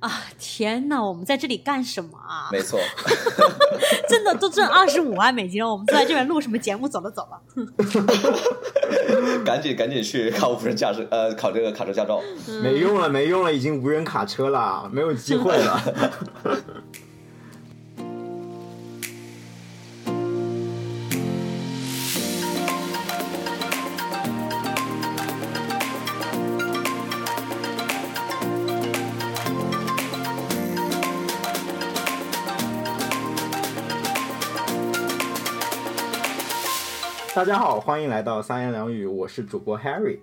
啊！天哪，我们在这里干什么啊？没错，真的都挣二十五万美金了，我们坐在这边录什么节目？走了走了，赶紧赶紧去考无人驾驶，呃，考这个卡车驾照。没用了，没用了，已经无人卡车了，没有机会了。大家好，欢迎来到三言两语，我是主播 Harry，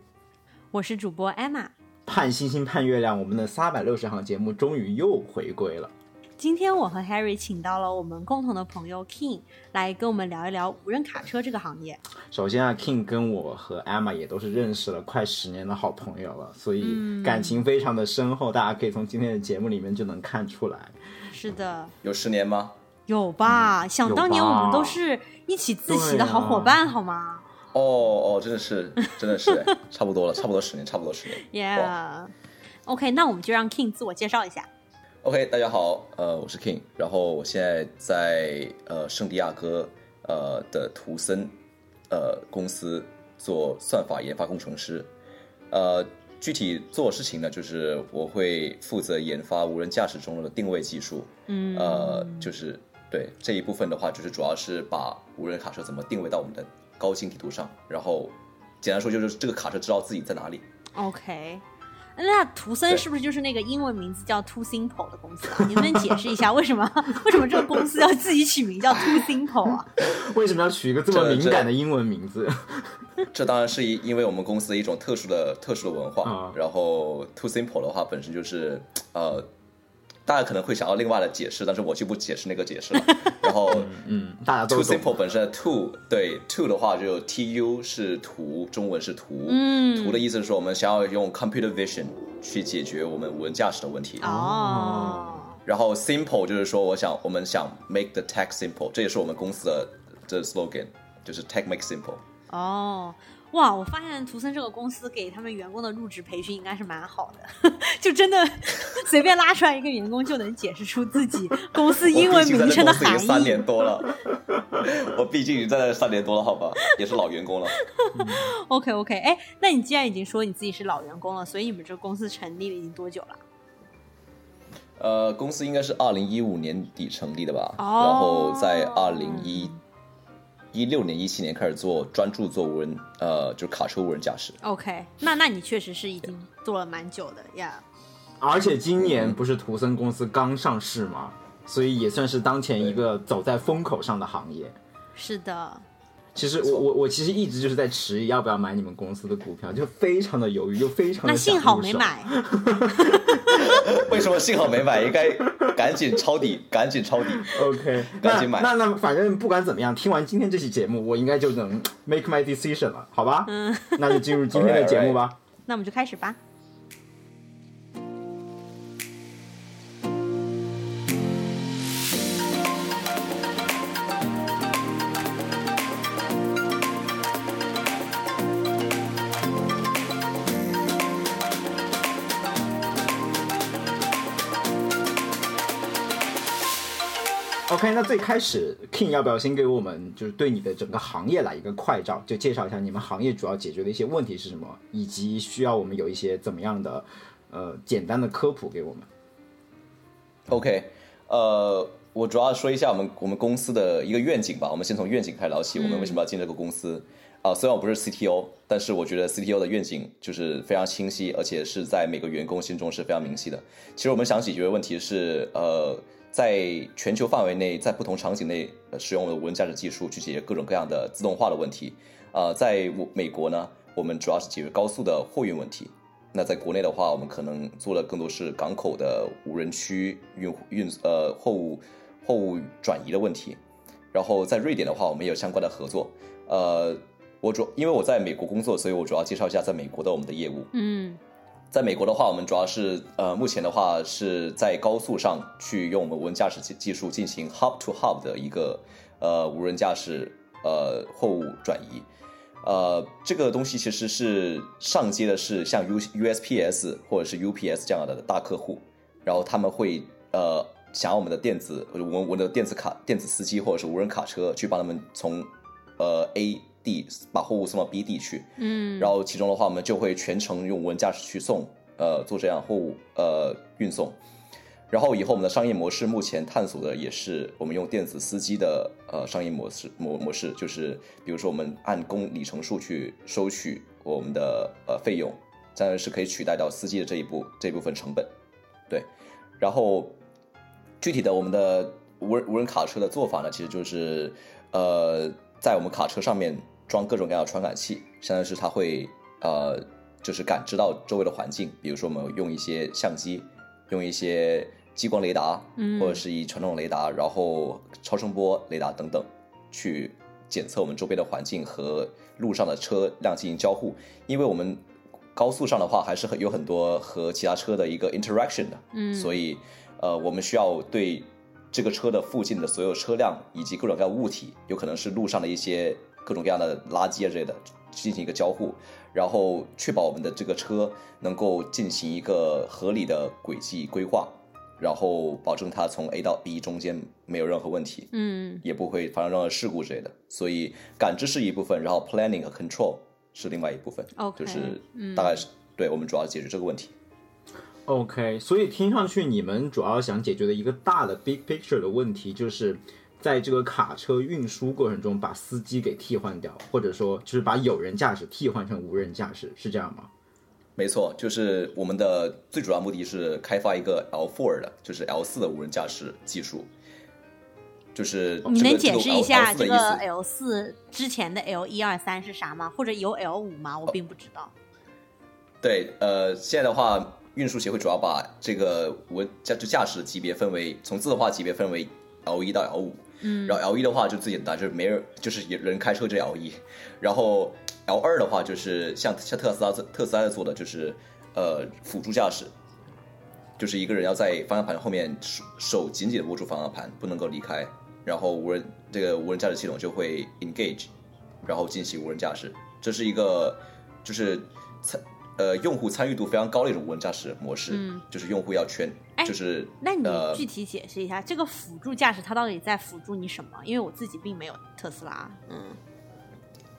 我是主播 Emma。盼星星盼月亮，我们的三百六十行节目终于又回归了。今天我和 Harry 请到了我们共同的朋友 King 来跟我们聊一聊无人卡车这个行业。首先啊，King 跟我和 Emma 也都是认识了快十年的好朋友了，所以感情非常的深厚，大家可以从今天的节目里面就能看出来。是的，有十年吗？有吧？想当年我们都是一起自习的好伙伴，好吗？哦哦，真的是，真的是，差不多了，差不多十年，差不多十年。Yeah。OK，那我们就让 King 自我介绍一下。OK，大家好，呃，我是 King，然后我现在在呃圣地亚哥呃的图森呃公司做算法研发工程师，呃，具体做事情呢，就是我会负责研发无人驾驶中的定位技术，嗯，呃，就是。对这一部分的话，就是主要是把无人卡车怎么定位到我们的高清地图上，然后简单说就是这个卡车知道自己在哪里。OK，那图森是不是就是那个英文名字叫 Too Simple 的公司啊？你能不能解释一下为什么 为什么这个公司要自己取名叫 Too Simple 啊？为什么要取一个这么敏感的英文名字？这当然是因因为我们公司的一种特殊的特殊的文化。然后 Too Simple 的话本身就是呃。大家可能会想要另外的解释，但是我就不解释那个解释了。然后，嗯，大家都 too simple 本身 too 对 too 的话就 t u 是图，中文是图，嗯，图的意思是说我们想要用 computer vision 去解决我们无人驾驶的问题。哦。然后 simple 就是说我想我们想 make the tech simple，这也是我们公司的的 slogan，就是 tech make simple。哦。哇，我发现图森这个公司给他们员工的入职培训应该是蛮好的，就真的 随便拉出来一个员工就能解释出自己 公司英文名称的含义。三年多了，我毕竟已经在那三年多了，好吧，也是老员工了。OK OK，哎，那你既然已经说你自己是老员工了，所以你们这个公司成立了已经多久了？呃，公司应该是二零一五年底成立的吧，然后在二零一。一六年、一七年开始做专注做无人，呃，就是卡车无人驾驶。OK，那那你确实是已经做了蛮久的呀。而且今年不是图森公司刚上市吗？所以也算是当前一个走在风口上的行业。是的。其实我我我其实一直就是在迟疑要不要买你们公司的股票，就非常的犹豫，又非常的那幸好没买。为什么幸好没买？应该赶紧抄底，赶紧抄底。OK，赶紧买。那那反正不管怎么样，听完今天这期节目，我应该就能 make my decision 了，好吧？嗯，那就进入今天的节目吧。那我们就开始吧。OK，那最开始，King 要不要先给我们就是对你的整个行业来一个快照，就介绍一下你们行业主要解决的一些问题是什么，以及需要我们有一些怎么样的呃简单的科普给我们。OK，呃，我主要说一下我们我们公司的一个愿景吧。我们先从愿景开始聊起。我们为什么要进这个公司？啊，虽然我不是 CTO，但是我觉得 CTO 的愿景就是非常清晰，而且是在每个员工心中是非常明晰的。其实我们想解决的问题是，呃。在全球范围内，在不同场景内使用我们的无人驾驶技术去解决各种各样的自动化的问题。呃，在美国呢，我们主要是解决高速的货运问题。那在国内的话，我们可能做的更多是港口的无人区运运呃货物货物转移的问题。然后在瑞典的话，我们也有相关的合作。呃，我主因为我在美国工作，所以我主要介绍一下在美国的我们的业务。嗯。在美国的话，我们主要是呃，目前的话是在高速上去用我们无人驾驶技技术进行 hub to hub 的一个呃无人驾驶呃货物转移，呃，这个东西其实是上接的是像 U USPS 或者是 UPS 这样的大客户，然后他们会呃想要我们的电子，我我的电子卡、电子司机或者是无人卡车去帮他们从呃 A 地把货物送到 B 地去，嗯，然后其中的话我们就会全程用无人驾驶去送，呃做这样货物呃运送。然后以后我们的商业模式目前探索的也是我们用电子司机的呃商业模式模模式，就是比如说我们按公里程数去收取我们的呃费用，这样是可以取代掉司机的这一部这一部分成本。对，然后具体的我们的无人无人卡车的做法呢，其实就是呃在我们卡车上面装各种各样的传感器，相当于是它会呃就是感知到周围的环境，比如说我们用一些相机，用一些激光雷达，嗯或者是以传统雷达，然后超声波雷达等等，去检测我们周边的环境和路上的车辆进行交互。因为我们高速上的话，还是很有很多和其他车的一个 interaction 的，嗯所以呃，我们需要对这个车的附近的所有车辆以及各种各样的物体，有可能是路上的一些各种各样的垃圾啊之类的，进行一个交互，然后确保我们的这个车能够进行一个合理的轨迹规划，然后保证它从 A 到 B 中间没有任何问题，嗯也不会发生任何事故之类的。所以感知是一部分，然后 planning 和 control 是另外一部分 OK，就是嗯大概是、对我们主要解决这个问题。OK，所以听上去你们主要想解决的一个大的 big picture 的问题，就是在这个卡车运输过程中把司机给替换掉，或者说就是把有人驾驶替换成无人驾驶，是这样吗？没错，就是我们的最主要目的是开发一个 L4 的，就是 L 4的无人驾驶技术。就是你能解释一下这个 L 4的意思 L 四之前的 L 一二三是啥吗？或者有 L 五吗？我并不知道。对，呃，现在的话，运输协会主要把这个无人驾就驾驶级别分为从自动化级别分为 L 一到 L 五，嗯。然后 L 一的话就最简单，就是没人就是人开车这 L 一，然后 L 二的话就是像像特斯拉特斯拉在做的就是呃辅助驾驶，就是一个人要在方向盘后面手手紧紧的握住方向盘，不能够离开，然后无人这个无人驾驶系统就会 engage，然后进行无人驾驶，这是一个就是参呃用户参与度非常高的一种无人驾驶模式，嗯。就是用户要全哎就是那你呃具体解释一下，这个辅助驾驶它到底在辅助你什么？因为我自己并没有特斯拉。嗯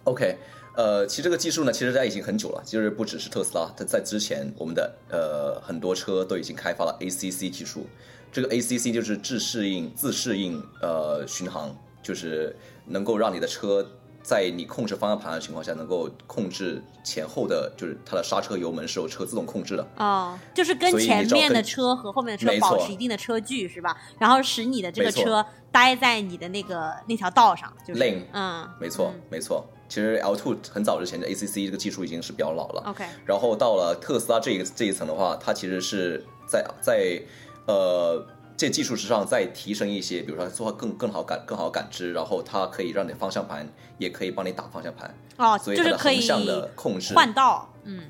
OK，呃，其实这个技术呢，其实它已经很久了，就是不只是特斯拉，它在之前我们的呃很多车都已经开发了 ACC 技术。这个 ACC 就是自适应自适应呃巡航，就是能够让你的车在你控制方向盘的情况下，能够控制前后的，就是它的刹车、油门是由车自动控制的。哦，就是跟前面的车和后面的车保持一定的车距是吧？然后使你的这个车待在你的那个那条道上，就是 Lane 嗯，没错，嗯没错。其实 L2 很早之前的 ACC 这个技术已经是比较老了。OK，然后到了特斯拉这一这一层的话，它其实是在在呃这技术之上再提升一些，比如说做更更好感更好感知，然后它可以让你方向盘也可以帮你打方向盘，哦，所以就是可以它的横向的控制。换道，嗯。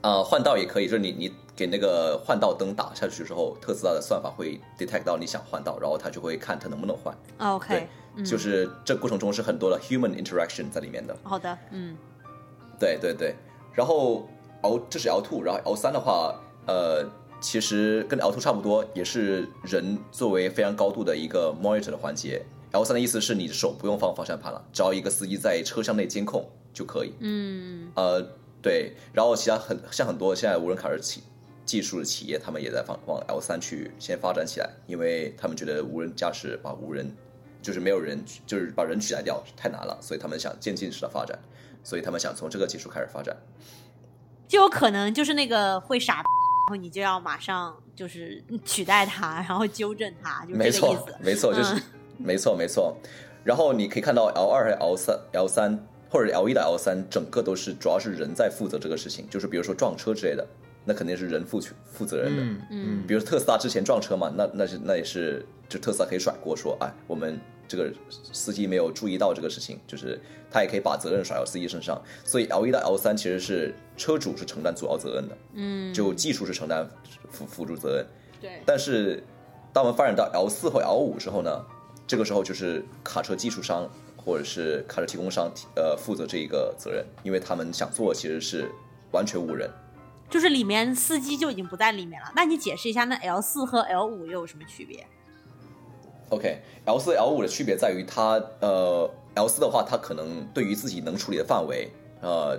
呃换道也可以，就是你你给那个换道灯打下去之后，特斯拉的算法会 detect 到你想换道，然后它就会看它能不能换。，OK，对，嗯。就是这过程中是很多的 human interaction 在里面的。好的，嗯。对对对，然后 L 这是 L two，然后 L 三的话，呃，其实跟 L two 差不多，也是人作为非常高度的一个 monitor 的环节。L 三的意思是你的手不用放方向盘了，只要一个司机在车厢内监控就可以。嗯呃，对，然后其他很像很多现在无人卡车企技术的企业，他们也在放往 L 三去先发展起来，因为他们觉得无人驾驶把无人就是没有人就是把人取代掉太难了，所以他们想渐进式的发展，所以他们想从这个技术开始发展。就有可能就是那个会傻，然后你就要马上就是取代它，然后纠正它，就是没这个意。没错，就是、嗯没错没错。然后你可以看到 L 二和 L 三、L 三或者 L 一的 L 三，整个都是主要是人在负责这个事情，就是比如说撞车之类的，那肯定是人负去负责任的。嗯嗯比如特斯拉之前撞车嘛，那那是那也是就特斯拉可以甩锅说，哎，我们这个司机没有注意到这个事情，就是他也可以把责任甩到司机身上。所以 L 一到 L 三其实是车主是承担主要责任的，嗯，就技术是承担辅辅助责任。对，但是当我们发展到 L 四或 L 五之后呢，这个时候就是卡车技术商或者是卡车提供商呃负责这一个责任，因为他们想做其实是完全无人，就是里面司机就已经不在里面了。那你解释一下，那 L 四和 L 五又有什么区别？OK，L 四 L 五的区别在于它呃，L 四的话，它可能对于自己能处理的范围，呃，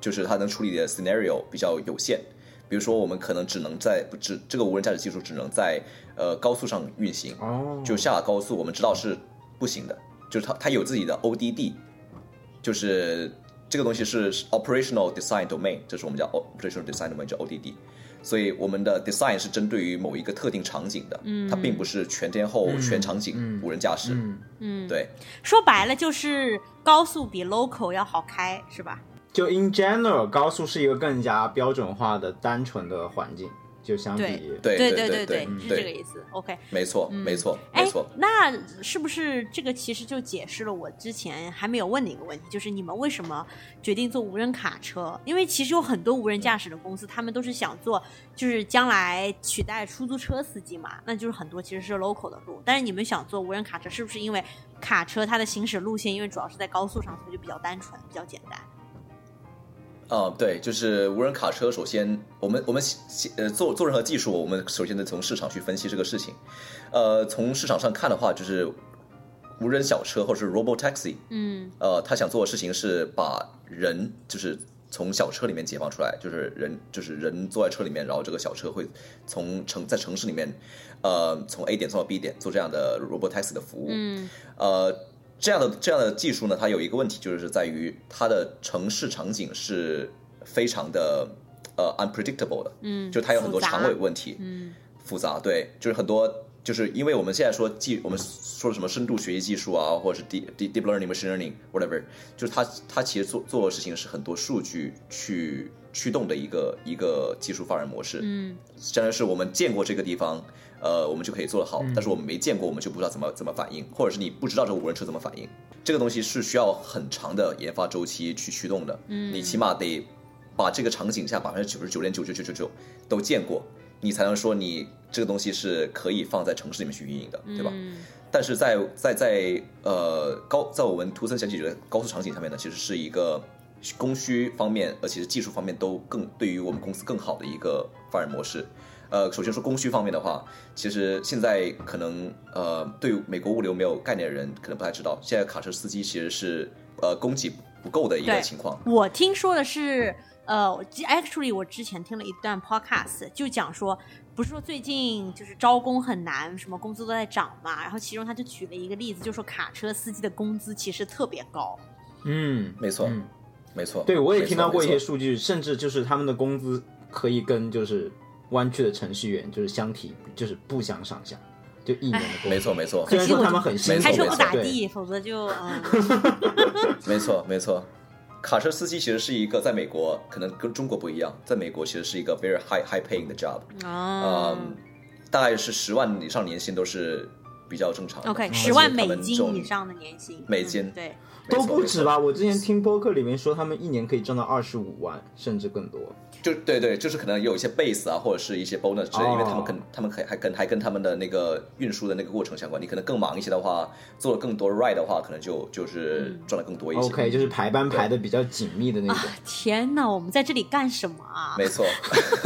就是它能处理的 scenario 比较有限。比如说，我们可能只能在只这个无人驾驶技术只能在呃高速上运行，哦，就下了高速我们知道是不行的，就是它它有自己的 ODD，就是这个东西是 operational design domain，这是我们叫 operational design domain 叫 ODD，所以我们的 design 是针对于某一个特定场景的，嗯，它并不是全天候、全场景无人驾驶，嗯，嗯，对，说白了就是高速比 local 要好开，是吧？就 in general，高速是一个更加标准化的、单纯的环境，就相比对对对对对是这个，意思。OK，没错没错哎没错，，那是不是这个其实就解释了我之前还没有问的一个问题，就是你们为什么决定做无人卡车？因为其实有很多无人驾驶的公司，他们都是想做，就是将来取代出租车司机嘛，那就是很多其实是 local 的路。但是你们想做无人卡车，是不是因为卡车它的行驶路线，因为主要是在高速上，所以就比较单纯、比较简单？啊、对，就是无人卡车。首先，我们我们呃做做任何技术，我们首先得从市场去分析这个事情。呃，从市场上看的话，就是无人小车或者是 robo taxi，嗯呃，他想做的事情是把人就是从小车里面解放出来，就是人就是人坐在车里面，然后这个小车会从城在城市里面，呃，从 A 点送到 B 点，做这样的 robo taxi 的服务。嗯呃，这样的这样的技术呢，它有一个问题，就是在于它的城市场景是非常的呃 unpredictable 的，嗯，就它有很多长尾问题，嗯。复杂，对，就是很多，就是因为我们现在说技，我们说什么深度学习技术啊，或者是 deep deep deep learning、machine learning whatever，就是它它其实做做的事情是很多数据去驱动的一个一个技术发展模式，嗯。相当于是我们见过这个地方，呃，我们就可以做得好，但是我们没见过，我们就不知道怎么怎么反应，或者是你不知道这个无人车怎么反应，这个东西是需要很长的研发周期去驱动的，嗯你起码得把这个场景下百分之九十九点九九九九九都见过，你才能说你这个东西是可以放在城市里面去运营的，对吧？嗯但是在在在呃高在我们图森想解决的高速场景上面呢，其实是一个供需方面，而且是技术方面都更对于我们公司更好的一个发展模式。呃，首先说供需方面的话，其实现在可能呃对美国物流没有概念的人可能不太知道，现在卡车司机其实是呃供给不够的一个情况。我听说的是，呃，actually 我之前听了一段 podcast，就讲说，不是说最近就是招工很难，什么工资都在涨嘛，然后其中他就举了一个例子，就说卡车司机的工资其实特别高。嗯，没错，嗯没错。对我也听到过一些数据，甚至就是他们的工资可以跟就是湾区的程序员就是相提，就是不相上下，就一年的工资。没错，没错，虽然说他们很辛苦，开车不没错对咋地，否则就嗯，没错，没错。卡车司机其实是一个在美国可能跟中国不一样，在美国其实是一个 very high high paying 的 job，啊嗯，大概是十万以上年薪都是比较正常的。，OK，而十万美金以上的年薪，美金嗯对，都不止吧？我之前听播客里面说，他们一年可以挣到二十五万，甚至更多。就对对，就是可能有一些 base 啊，或者是一些 bonus 之类，哦因为他们跟他们还还跟还跟他们的那个运输的那个过程相关。你可能更忙一些的话，做了更多 ride 的话，可能就就是赚的更多一些。OK，就是排班排的比较紧密的那种。天哪，我们在这里干什么啊？没错，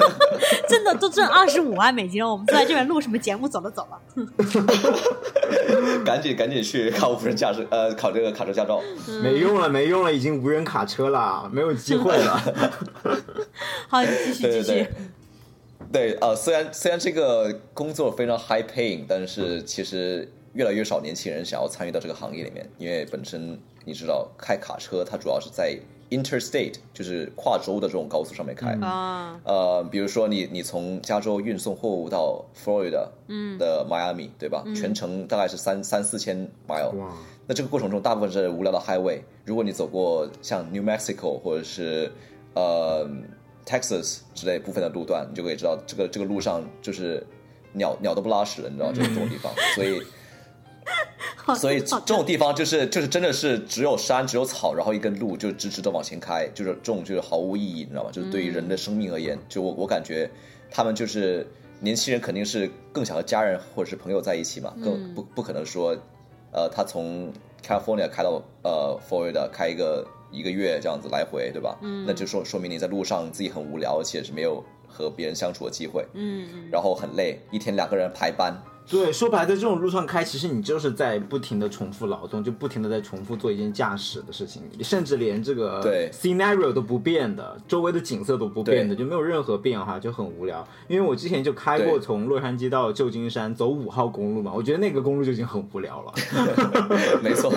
真的都挣二十五万美金了，我们坐在这边录什么节目？走了走了。赶紧赶紧去考无人驾驶，呃，考这个卡车驾照。没用了，没用了，已经无人卡车了，没有机会了。好，你继续继续。对对对，对呃，虽然虽然这个工作非常 high paying，但是其实越来越少年轻人想要参与到这个行业里面，因为本身你知道开卡车，它主要是在 interstate，就是跨州的这种高速上面开。啊，呃，比如说你你从加州运送货物到 Florida 嗯的 Miami，、对吧？全程大概是三三四千 mile。哇，那这个过程中，大部分是无聊的 highway。如果你走过像 New Mexico 或者是呃 Texas 之类部分的路段，你就可以知道这个这个路上就是鸟鸟都不拉屎了，你知道这种这种地方。所以 所以这种地方就是就是真的是只有山只有草，然后一根路就直直的往前开，就是这种就是毫无意义，你知道吗？就是对于人的生命而言，就我我感觉他们就是年轻人肯定是更想和家人或者是朋友在一起嘛，更不不可能说，呃，他从 California 开到呃 Florida 开一个一个月这样子来回，对吧？嗯，那就说说明你在路上自己很无聊，而且是没有和别人相处的机会，嗯嗯，然后很累，一天两个人排班，对，说白了，在这种路上开，其实你就是在不停的重复劳动，就不停的在重复做一件驾驶的事情，你甚至连这个对 scenario 都不变的，周围的景色都不变的，就没有任何变化，就很无聊。因为我之前就开过从洛杉矶到旧金山走五号公路嘛，我觉得那个公路就已经很无聊了。没错，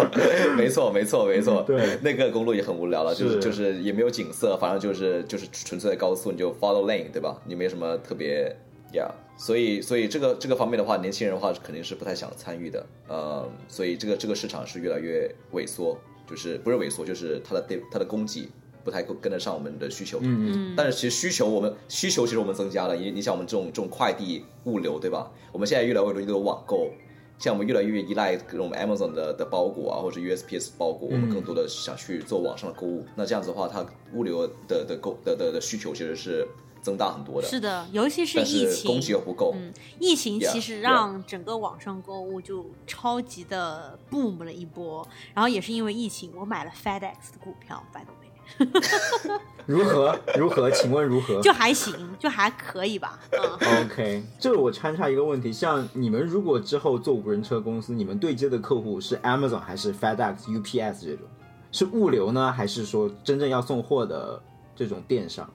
没错，没错，没错。对那个公路也很无聊了，就是是就是也没有景色，反正就是就是纯粹的高速，你就 follow lane，对吧？你没什么特别，yeah。所以所以这个这个方面的话，年轻人的话肯定是不太想参与的，呃，所以这个这个市场是越来越萎缩，就是不是萎缩，就是它的对它的供给不太够跟得上我们的需求。嗯嗯，但是其实需求我们需求其实我们增加了，因为你像我们这种这种快递物流，对吧？我们现在越来越多都有网购，像我们越来越依赖这种 Amazon 的的包裹啊，或者 USPS 包裹，我们更多的想去做网上的购物。那这样子的话，它物流的的购的的的需求其实是增大很多的。是的，尤其是疫情供给，又不够。嗯疫情其实让整个网上购物就超级的 boom 了一波，然后也是因为疫情，我买了 FedEx 的股票，by the way，如何如何？请问如何？就还行，就还可以吧，嗯。OK，这个我穿插一个问题，像你们如果之后做无人车公司，你们对接的客户是 Amazon 还是 FedEx、UPS 这种？是物流呢，还是说真正要送货的这种电商？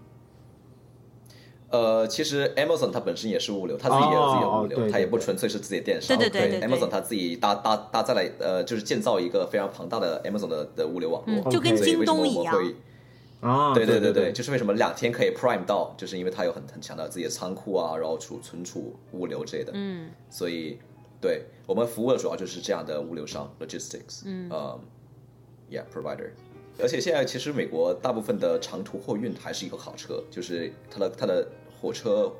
呃，其实 Amazon 它本身也是物流，它自己也有自己的物哦哦对流，它也不纯粹是自己的电商。对对对对对。Amazon 它自己搭搭搭载了呃，就是建造一个非常庞大的 Amazon 的的物流网络，嗯就跟所以为什么京东一样。我们会啊，对对对对对，就是为什么两天可以 Prime 到，就是因为它有很很强的自己的仓库啊，然后储存储物流之类的。嗯，所以对我们服务的主要就是这样的物流商 logistics，嗯，呃，yeah provider。而且现在其实美国大部分的长途货运还是一个卡车，就是它的它的火车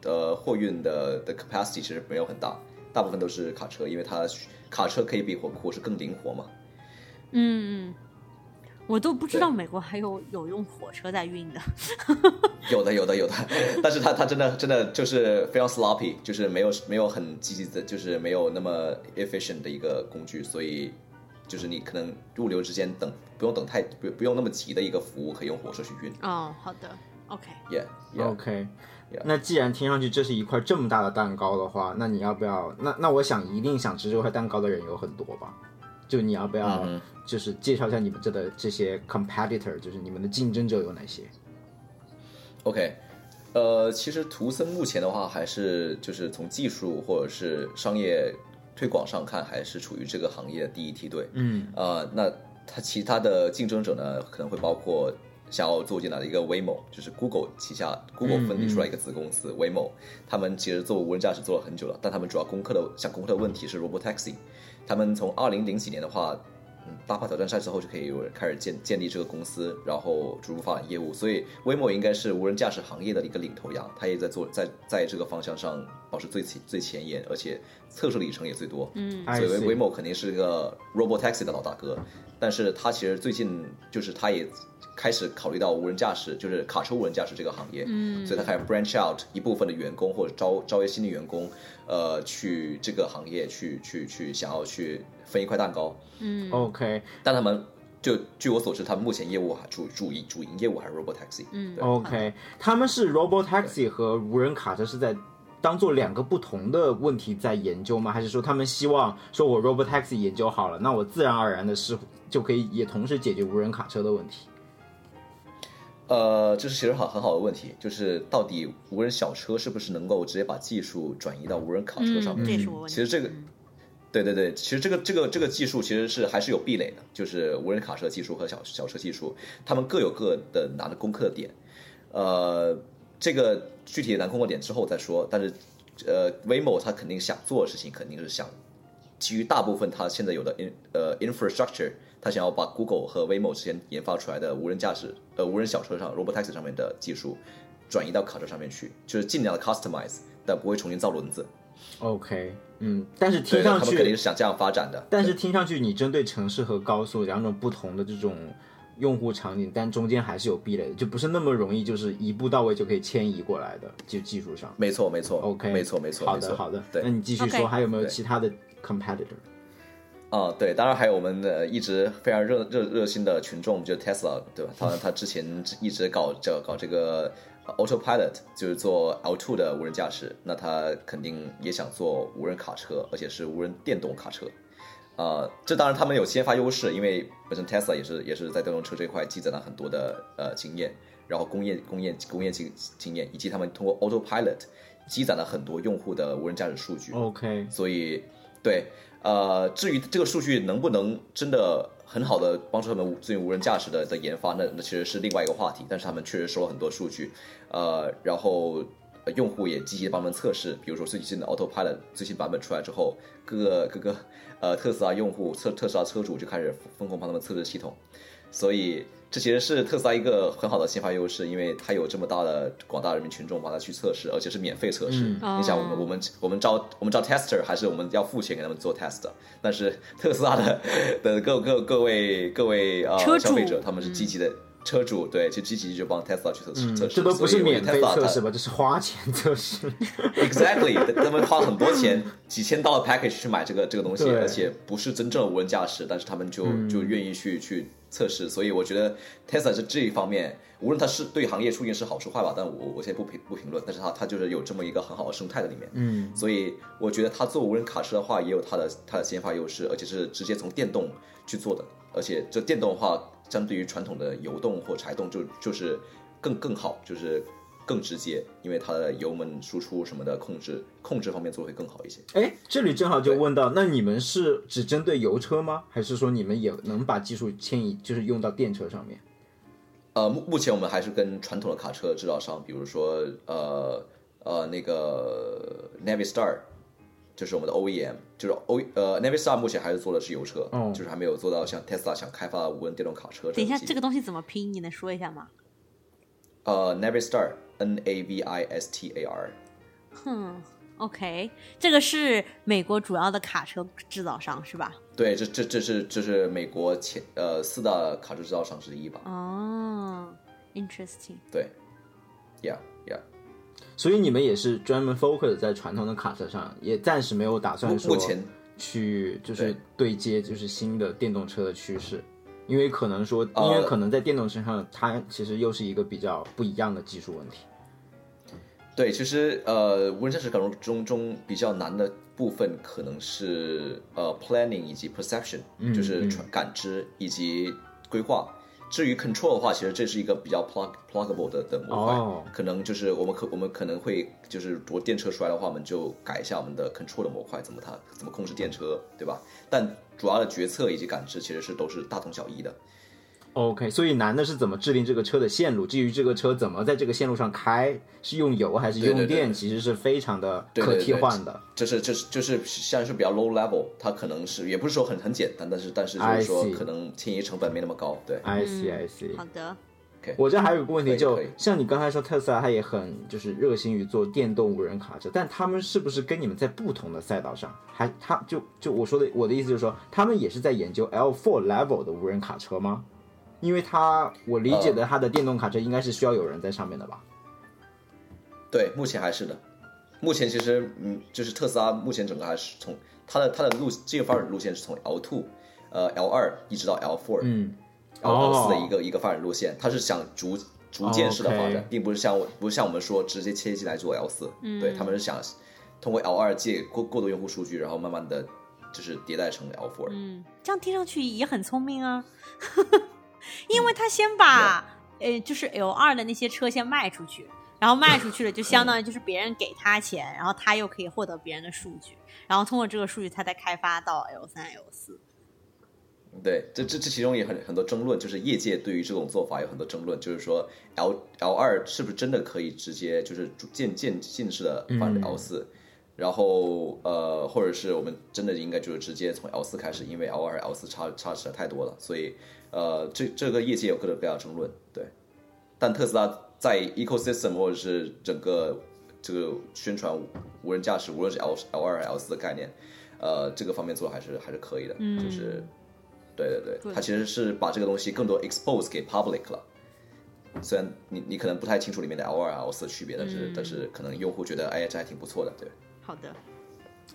的货运的的 capacity 其实没有很大，大部分都是卡车，因为它卡车可以比火火车更灵活嘛。嗯嗯，我都不知道美国还有有用火车在运的。有的，有的，有的，但是它它真的真的就是非常 sloppy，就是没有没有很积极的，就是没有那么 efficient 的一个工具，所以就是你可能物流之间等不用等太不不用那么急的一个服务，可以用火车去运。哦，好的，OK。Yeah, yeah. OK，Yeah. 那既然听上去这是一块这么大的蛋糕的话，那你要不要？那那我想一定想吃这块蛋糕的人有很多吧？就你要不要嗯就是介绍一下你们这的这些 competitor，就是你们的竞争者有哪些？OK，呃，其实图森目前的话，还是就是从技术或者是商业推广上看，还是处于这个行业的第一梯队。嗯，呃，那它其他的竞争者呢，可能会包括想要做进来的一个 Waymo，就是 Google 旗下 Google 分离出来一个子公司、Waymo，他们其实做无人驾驶做了很久了，但他们主要攻克的想攻克的问题是 Robotaxi，他们从二零零几年的话。嗯，大坝挑战赛之后就可以有人开始建建立这个公司，然后逐步发展业务。所以 Waymo 应该是无人驾驶行业的一个领头羊，它也在做在在这个方向上保持最前最前沿，而且测试里程也最多。嗯所以 see Waymo 肯定是一个 Robotaxi 的老大哥，但是他其实最近就是他也开始考虑到无人驾驶，就是卡车无人驾驶这个行业，嗯，所以他开始 branch out 一部分的员工或者招招一些新的员工，呃，去这个行业去去去想要去分一块蛋糕，嗯。OK 但他们就据我所知，他们目前业务还主主营主营业务还是 Robotaxi，嗯，对。OK，他们是 Robotaxi 和无人卡车是在当做两个不同的问题在研究吗？还是说他们希望说我 Robotaxi 研究好了，那我自然而然的是就可以也同时解决无人卡车的问题？呃，这是其实很很好的问题，就是到底无人小车是不是能够直接把技术转移到无人卡车上面？这是我问题。其实这个，对对对，其实这个这个这个技术其实是还是有壁垒的，就是无人卡车技术和小小车技术，他们各有各的难的攻克点。呃，这个具体的难攻克点之后再说，但是呃，Waymo 它肯定想做的事情肯定是想基于大部分它现在有的 in 呃 infrastructure，它想要把 Google 和 Waymo 之前研发出来的无人驾驶呃无人小车上 robotaxi 上面的技术转移到卡车上面去，就是尽量的 customize，但不会重新造轮子。OK，嗯，但是听对，上他们肯定去，是想这样发展的。但是听上去你针对城市和高速两种不同的这种用户场景，但中间还是有壁垒的，就不是那么容易就是一步到位就可以迁移过来的，就技术上。没错，没错 OK，没错，没错，好的好的，对那你继续说，还有没有其他的 competitor？啊，对，当然还有我们的一直非常热热热心的群众，就是 Tesla，对吧？他他之前一直搞这搞这个 Autopilot，就是做 L2 的无人驾驶，那他肯定也想做无人卡车，而且是无人电动卡车。呃，这当然他们有先发优势，因为本身 Tesla 也是也是在电动车这一块积攒了很多的呃经验，然后工业工业工业经经验，以及他们通过 Autopilot 积攒了很多用户的无人驾驶数据。OK，所以，对，呃，至于这个数据能不能真的很好的帮助他们对无人驾驶的的研发，那那其实是另外一个话题。但是他们确实收了很多数据，呃，然后用户也积极的帮他们测试，比如说最近的 Autopilot 最新版本出来之后，各个各个呃特斯拉用户、特特斯拉车主就开始疯狂帮他们测试系统，所以。这其实是特斯拉一个很好的先发优势，因为它有这么大的广大人民群众帮它去测试，而且是免费测试。嗯你想，我们我们我们招我们招 tester，还是我们要付钱给他们做 test？但是特斯拉的的各各各位各位啊、消费者，他们是积极的。车主对，就积极就帮 Tesla 去测试、嗯，测试，这都不是免费它测试吧？这是花钱测试。Exactly，他们花很多钱，几千刀的 package 去买这个这个东西，而且不是真正的无人驾驶，但是他们就、就愿意去去测试，所以我觉得 Tesla 在这一方面，无论它是对行业出现是好是坏吧，但我我现在不评不评论，但是它它就是有这么一个很好的生态在里面，嗯，所以我觉得它做无人卡车的话，也有它的它的先发优势，而且是直接从电动去做的，而且这电动的话，相对于传统的油动或柴动就就是更更好，就是更直接，因为它的油门输出什么的控制控制方面做会更好一些。哎，这里正好就问到，那你们是只针对油车吗？还是说你们也能把技术迁移，就是用到电车上面？呃，目目前我们还是跟传统的卡车制造商，比如说呃呃那个 Navistar，就是我们的 OEM，就是 O 呃 Navistar 目前还是做的是油车，哦就是还没有做到像 Tesla 想开发无人电动卡车。等一下，这个个东西怎么拼？你能说一下吗？呃 Navistar N A V I S T A R，哼，OK，这个是美国主要的卡车制造商是吧？对，这这这是这是美国前呃四大卡车制造商之一吧？哦，interesting。对，Yeah Yeah。所以你们也是专门 focus 在传统的卡车上，也暂时没有打算说目目前去就是对对接就是新的电动车的趋势，因为可能说，呃因为可能在电动车上，它其实又是一个比较不一样的技术问题。对，其实呃，无人驾驶感中中比较难的部分可能是呃 planning 以及 perception，、嗯就是感知以及规划。至于 control 的话，其实这是一个比较 plug pluggable 的的模块，哦可能就是我们可我们可能会就是如果电车出来的话，我们就改一下我们的 control 的模块，怎么它怎么控制电车，对吧？但主要的决策以及感知其实是都是大同小异的。OK，所以难的是怎么制定这个车的线路，至于这个车怎么在这个线路上开，是用油还是用电，对对对其实是非常的可对对对替换的。这是这是就是像是比较 low level，它可能是也不是说很很简单，但是但是就是说可能迁移成本没那么高，对。I see, I see。好的，我这还有个问题就，像你刚才说特斯拉，它也很就是热心于做电动无人卡车，但他们是不是跟你们在不同的赛道上？还他就就我说的我的意思就是说，他们也是在研究 L4 level 的无人卡车吗？因为它我理解的，它的电动卡车应该是需要有人在上面的吧？对，目前还是的。目前其实，嗯，就是特斯拉目前整个还是从它的它的路这个发展路线是从 L two，呃 L 二一直到 L four，嗯，L 四的哦一个、一个发展路线，它是想逐逐渐式的发展并不是像我不是像我们说直接切进来做 L 四、对他们是想通过 L 二借过过多用户数据，然后慢慢的就是迭代成 L four、嗯，这样听上去也很聪明啊，因为他先把呃就是 L 二的那些车先卖出去，然后卖出去了就相当于就是别人给他钱，然后他又可以获得别人的数据，然后通过这个数据他再开发到 L 三 L 四。对，这这这其中也很很多争论，就是业界对于这种做法有很多争论，就是说 L L 二是不是真的可以直接就是逐渐渐进式的发展 L 四、然后呃，或者是我们真的应该就是直接从 L 四开始，因为 L 二 L 四差差实在太多了，所以呃，这这个业界有各种各样的争论，对。但特斯拉在 ecosystem 或者是整个这个宣传无人驾驶，无论是 L L 二 L 四的概念，呃，这个方面做的还是还是可以的，就是。对对对，对它其实是把这个东西更多 expose 给 public 了。虽然你你可能不太清楚里面的 L 二 L 四的区别，但是、但是可能用户觉得哎这还挺不错的，对。好的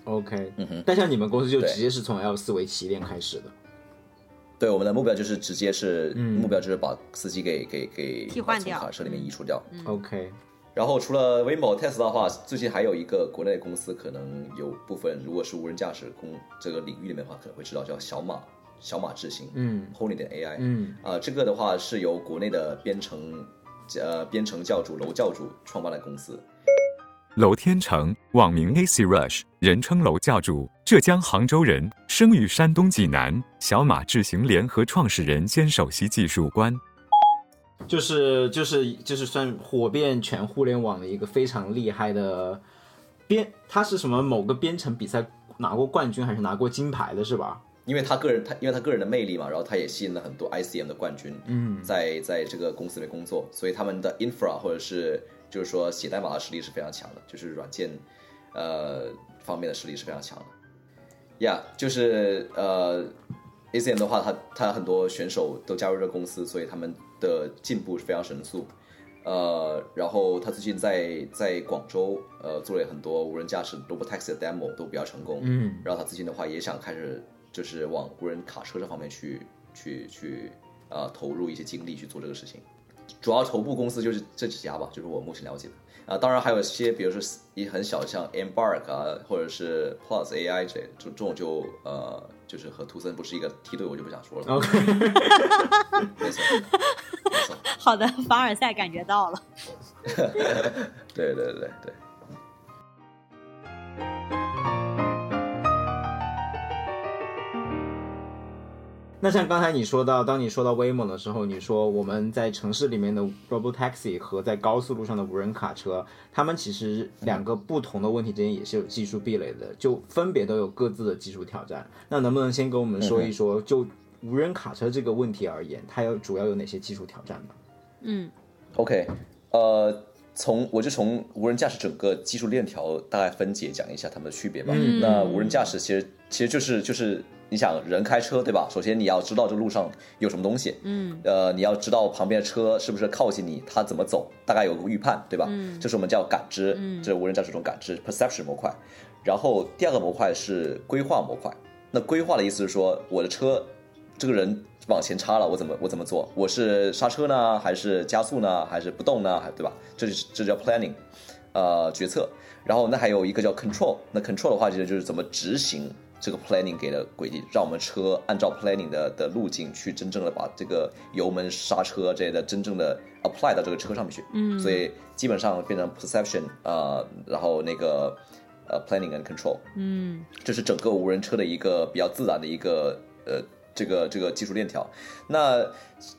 ，OK，嗯哼但像你们公司就直接是从 L 四为起点开始的。对，我们的目标就是直接是、嗯。目标就是把司机给给给从替换掉。卡车里面移除掉。OK，然后除了 Waymo、Tesla 的话，最近还有一个国内的公司，可能有部分如果是无人驾驶公这个领域里面的话，可能会知道叫小马小马智行，嗯。Pony 的 AI，嗯。啊、这个的话是由国内的编程呃编程教主楼教主创办的公司。楼天成，网名 AC Rush，人称娄教主，浙江杭州人，生于山东济南，小马智行联合创始人兼首席技术官。就是就是就是算火遍全互联网的一个非常厉害的编，他是什么某个编程比赛拿过冠军还是拿过金牌的是吧？因为他个人，他因为他个人的魅力嘛，然后他也吸引了很多 ICM 的冠军，嗯在在这个公司里面工作，所以他们的 infra 或者是就是说写代码的实力是非常强的，就是软件呃方面的实力是非常强的。呀、就是呃 ACM 的话，他他很多选手都加入这个公司，所以他们的进步是非常神速。呃，然后他最近在在广州呃做了很多无人驾驶 robotaxi 的 demo 都比较成功，嗯然后他最近的话也想开始就是往无人卡车这方面去去去呃投入一些精力去做这个事情。主要头部公司就是这几家吧，就是我目前了解的啊、当然还有一些，比如说一很小的像 Embark 啊，或者是 Plus AI 这类这这种就呃就是和图森不是一个梯队，我就不想说了。，OK，没错，没错，好的，凡尔赛感觉到了。对对对对。那像刚才你说到，当你说到 Waymo 的时候，你说我们在城市里面的 Robotaxi 和在高速路上的无人卡车，他们其实两个不同的问题之间也是有技术壁垒的，就分别都有各自的技术挑战。那能不能先跟我们说一说，就无人卡车这个问题而言，它有主要有哪些技术挑战呢？嗯 OK，呃，从我就从无人驾驶整个技术链条大概分解讲一下它们的区别吧。嗯那无人驾驶其实其实就是就是你想人开车对吧？首先你要知道这路上有什么东西，嗯呃，你要知道旁边的车是不是靠近你，它怎么走，大概有个预判对吧？嗯这是我们叫感知，嗯这是无人驾驶中感知 perception 模块。然后第二个模块是规划模块。那规划的意思是说，我的车这个人往前插了，我怎么我怎么做？我是刹车呢，还是加速呢，还是不动呢？还对吧？这就是这叫 planning，呃，决策。然后那还有一个叫 control，那 control 的话，其实就是怎么执行这个 planning 给的轨迹，让我们车按照 planning 的的路径去真正的把这个油门、刹车这些的真正的 apply 到这个车上面去。嗯所以基本上变成 perception，呃，然后那个呃 planning and control，嗯这是整个无人车的一个比较自然的一个呃这个这个技术链条。那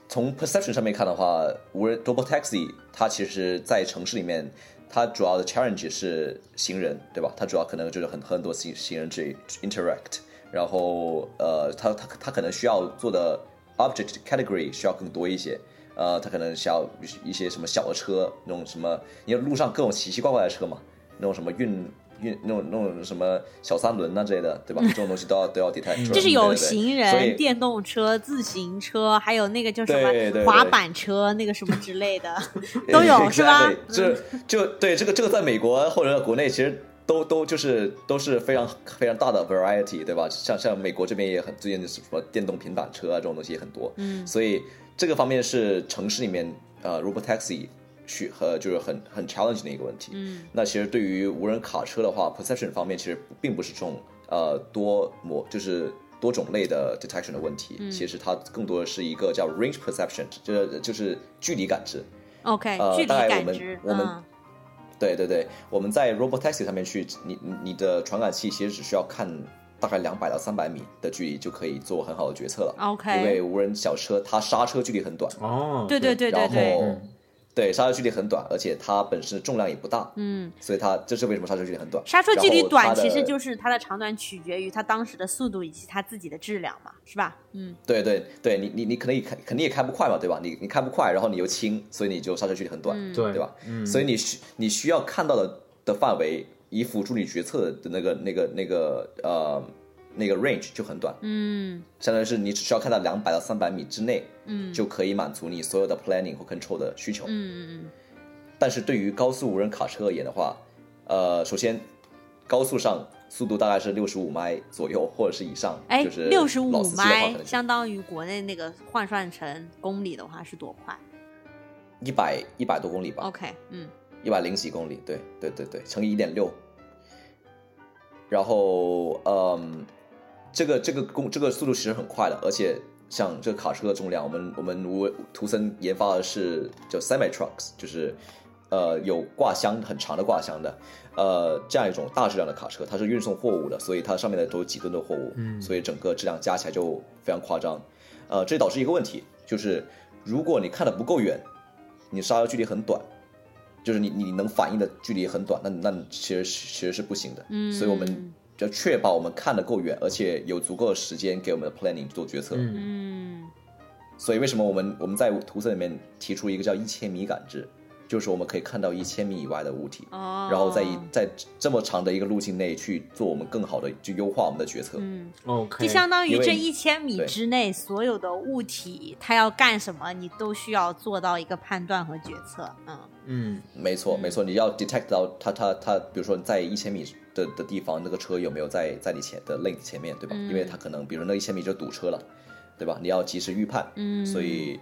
从 perception 上面看的话，无人 double taxi 它其实在城市里面，它主要的 challenge 是行人，对吧？它主要可能就是很很多行行人去 interact，然后呃，它它它可能需要做的 object category 需要更多一些。呃，它可能需要一些什么小的车，那种什么，因为路上各种奇奇怪怪的车嘛，那种什么运运那种那种什么小三轮啊之类的，对吧？这种东西都要都要 detect。就是有行人、电动车、自行车，还有那个叫什么滑板车，那个什么之类的 都有，是吧这就对这个这个在美国或者国内其实都都就是都是非常非常大的 variety，对吧？像像美国这边也很最近是什么电动平板车啊这种东西也很多，嗯所以这个方面是城市里面呃 robotaxi 去和就是很很 challenge 的一个问题。嗯。那其实对于无人卡车的话，perception 方面其实并不是这种呃多模就是多种类的 detection 的问题，嗯。其实它更多的是一个叫 range perception，就是就是距离感知。，OK，呃距离大概我们感知，我们嗯。对对对，我们在 robot taxi 上面去，你你你的传感器其实只需要看大概两百到三百米的距离就可以做很好的决策了。OK 因为无人小车它刹车距离很短，哦，对对对。对然对，后嗯对刹车距离很短，而且它本身重量也不大，嗯，所以它这是为什么刹车距离很短。刹车距离短，其实就是它的长短取决于它当时的速度以及它自己的质量嘛，是吧？嗯对对对，你你你可能也开肯定也开不快嘛，对吧？你你开不快，然后你又轻，所以你就刹车距离很短，嗯对对吧？嗯，所以你需你需要看到的的范围，以辅助你决策的那个那个那个呃那个 range 就很短，嗯相当于是你只需要看到两百到三百米之内，嗯就可以满足你所有的 planning 和 control 的需求。嗯嗯嗯但是对于高速无人卡车而言的话，呃，首先高速上速度大概是六十五迈左右或者是以上。哎就，是六十五迈相当于国内那个换算成公里的话是多快一百一百多公里吧。？OK，嗯，一百零几公里，对对对对，乘以一点六。然后，嗯，这个这个工这个速度其实很快的，而且像这个卡车的重量，我们我们无图森研发的是叫 semi trucks，就是呃有挂箱很长的挂箱的，呃这样一种大质量的卡车，它是运送货物的，所以它上面的都有几吨的货物，嗯所以整个质量加起来就非常夸张。呃，这导致一个问题，就是如果你看的不够远，你刹车距离很短，就是你你能反应的距离很短，那那其实其实是不行的。嗯所以我们要确保我们看得够远，而且有足够的时间给我们的 planning 做决策。嗯嗯，所以为什么我们我们在图册里面提出一个叫一千米感知，就是我们可以看到一千米以外的物体，哦，然后在一在这么长的一个路径内去做我们更好的去优化我们的决策。嗯，OK，就相当于这一千米之内所有的物体，它要干什么，你都需要做到一个判断和决策。嗯。嗯。没错，没错，你要 detect 到它它它，比如说在一千米的的地方，那个车有没有在在你前的 lane 前面，对吧？因为它可能，比如那一千米就堵车了，对吧？你要及时预判，嗯，所以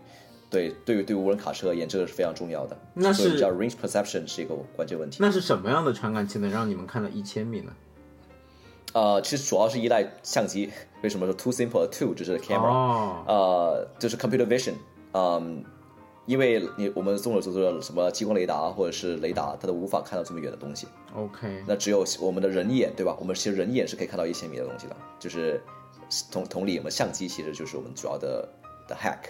对对于对于无人卡车而言，这个是非常重要的。那是叫 range perception 是一个关键问题。那是什么样的传感器能让你们看到一千米呢？呃，其实主要是依赖相机。为什么说 too simple too 就是 camera？、哦，呃，就是 computer vision，嗯，因为你我们众所周知的什么激光雷达或者是雷达，它都无法看到这么远的东西。OK，那只有我们的人眼，对吧？我们其实人眼是可以看到一千米的东西的，就是同同理，我们相机其实就是我们主要的的 hack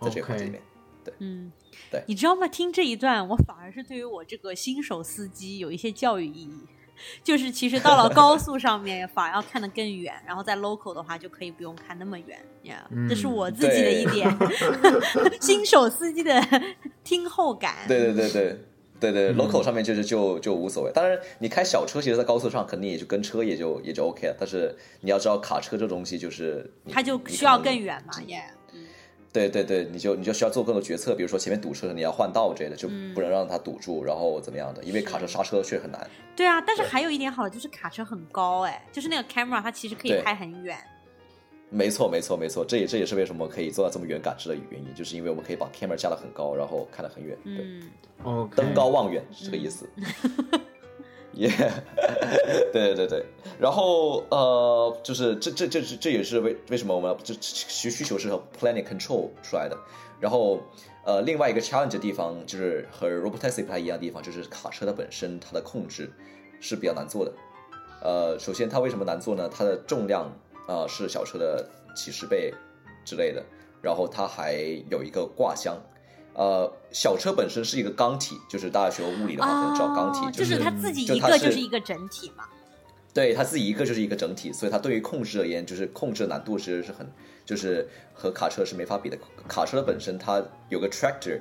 在这个环节里面。对嗯，对你知道吗？听这一段，我反而是对于我这个新手司机有一些教育意义。就是其实到了高速上面，反而要看得更远，然后在 local 的话就可以不用看那么远呀。嗯这是我自己的一点 新手司机的听后感。对对对对对对、嗯 l o c a l 上面就是就就无所谓。当然，你开小车，其实，在高速上肯定也就跟车也就也就 OK 了。但是你要知道，卡车这东西就是它就需要更远嘛，耶、对对对，你就你就需要做更多决策，比如说前面堵车，你要换道之类的，就不能让它堵住，然后怎么样的？因为卡车刹车确实很难。对啊，但是还有一点好的就是卡车很高，哎，就是那个 camera 它其实可以对拍很远。没错，没错，没错，这也这也是为什么可以做到这么远感知的原因，就是因为我们可以把 camera 加得很高，然后看得很远，对，登高望远是这个意思。耶、对对对对，然后呃，就是这这这这这也是为为什么我们要这需需求是和 planning control 出来的。然后呃，另外一个 challenge 的地方就是和 robotaxi 不太一样的地方，就是卡车它本身它的控制是比较难做的。呃，首先它为什么难做呢？它的重量、呃是小车的几十倍之类的，然后它还有一个挂箱。呃，小车本身是一个钢体，就是大家学过物理的话可能知道钢体，哦就是是它自己一就是个就是一个整体嘛。对它自己一个就是一个整体，所以它对于控制而言，就是控制难度其实是很，就是和卡车是没法比的。卡车的本身它有个 tractor，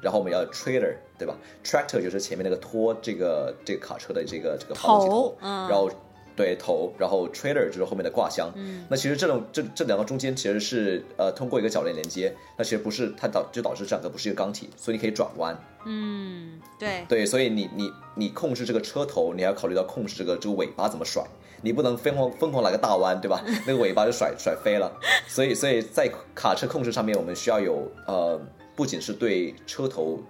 然后我们要 trailer，对吧？tractor 就是前面那个拖这个这个卡车的这个这个发动机头，嗯然后对头，然后 trailer 就是后面的挂箱。嗯那其实这种这这两个中间其实是呃通过一个铰链连接，那其实不是它导就导致这两个不是一个钢体，所以你可以转弯。嗯，对，对，所以你你你控制这个车头，你还要考虑到控制这个这个尾巴怎么甩，你不能疯狂疯狂来个大弯，对吧？那个尾巴就甩甩飞了。所以所以在卡车控制上面，我们需要有呃，不仅是对车头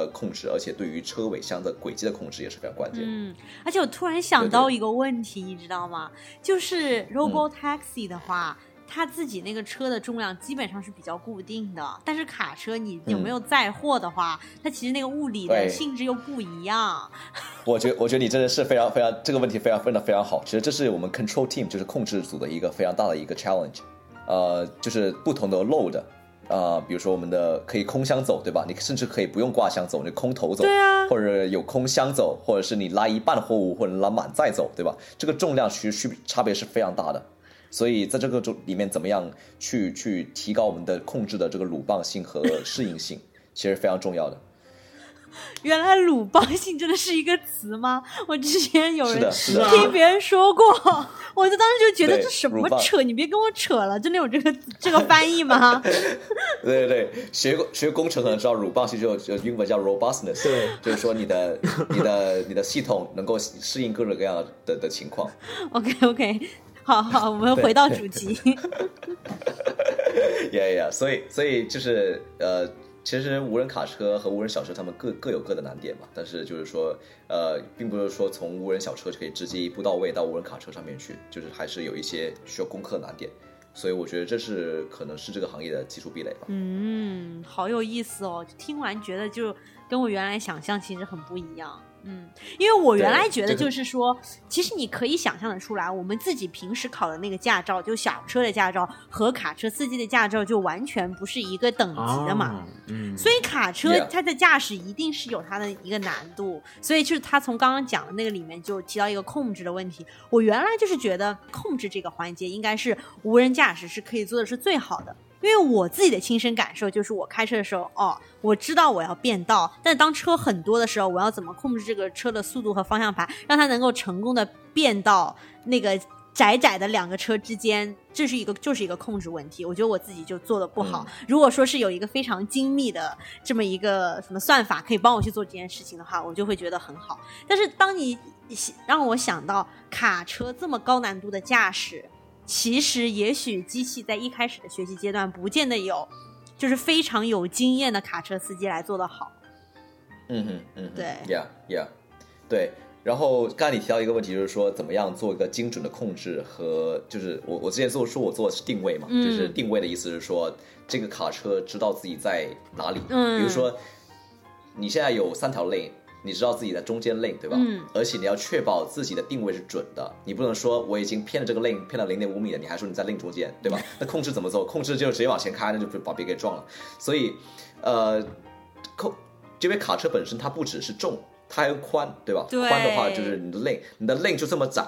的控制，而且对于车尾箱的轨迹的控制也是非常关键。嗯，而且我突然想到一个问题，你知道吗？就是 Robo Taxi 的话。它自己那个车的重量基本上是比较固定的，但是卡车你有没有载货的话，它其实那个物理的性质又不一样。我觉我觉得你真的是非常非常这个问题非常问的非常好。其实这是我们 control team 就是控制组的一个非常大的一个 challenge，呃，就是不同的 load，呃，比如说我们的可以空箱走，对吧？你甚至可以不用挂箱走，你空投走，对啊或者有空箱走，或者是你拉一半货物或者拉满载走，对吧？这个重量其实区差别是非常大的。所以在这个中里面，怎么样去去提高我们的控制的这个鲁棒性和适应性，其实非常重要的。原来鲁棒性真的是一个词吗？我之前有人。听别人说过，我就当时就觉得这什么扯，你别跟我扯了，真的有这个这个翻译吗？对对对，学过学工程可能知道鲁棒性就就英文叫 robustness，对，就是说你的你的你的系统能够适应各种各样的的情况。OK OK，好好，我们回到主题。yeah yeah，所以所以就是呃，其实无人卡车和无人小车他们各各有各的难点嘛，但是就是说呃，并不是说从无人小车就可以直接一步到位到无人卡车上面去，就是还是有一些需要攻克难点。所以我觉得这是可能是这个行业的技术壁垒吧。嗯，好有意思哦！听完觉得就跟我原来想象其实很不一样。嗯，因为我原来觉得就是说，其实你可以想象的出来，我们自己平时考的那个驾照，就小车的驾照和卡车司机的驾照就完全不是一个等级的嘛。啊嗯，所以卡车它的驾驶一定是有它的一个难度，所以就是他从刚刚讲的那个里面就提到一个控制的问题。我原来就是觉得控制这个环节应该是无人驾驶是可以做的是最好的，因为我自己的亲身感受就是我开车的时候，哦，我知道我要变道，但当车很多的时候，我要怎么控制这个车的速度和方向盘，让它能够成功的变到那个窄窄的两个车之间，这是一个就是一个控制问题。我觉得我自己就做的不好。如果说是有一个非常精密的这么一个什么算法可以帮我去做这件事情的话，我就会觉得很好。但是当你让我想到卡车这么高难度的驾驶，其实也许机器在一开始的学习阶段不见得有，就是非常有经验的卡车司机来做的好。嗯哼，嗯哼，对，Yeah Yeah，对。然后刚才你提到一个问题，就是说怎么样做一个精准的控制和，就是我我之前做说我做的是定位嘛，嗯就是定位的意思是说这个卡车知道自己在哪里，嗯比如说你现在有三条 lane。你知道自己在中间 lane 对吧？嗯而且你要确保自己的定位是准的，你不能说我已经偏了这个 lane 偏了零点五米了，你还说你在 lane 中间，对吧？那控制怎么做？控制就直接往前开，那就把别人给撞了。所以，呃，控这边卡车本身它不只是重，它还有宽，对吧？对宽的话就是你的 lane，你的 lane 就这么窄，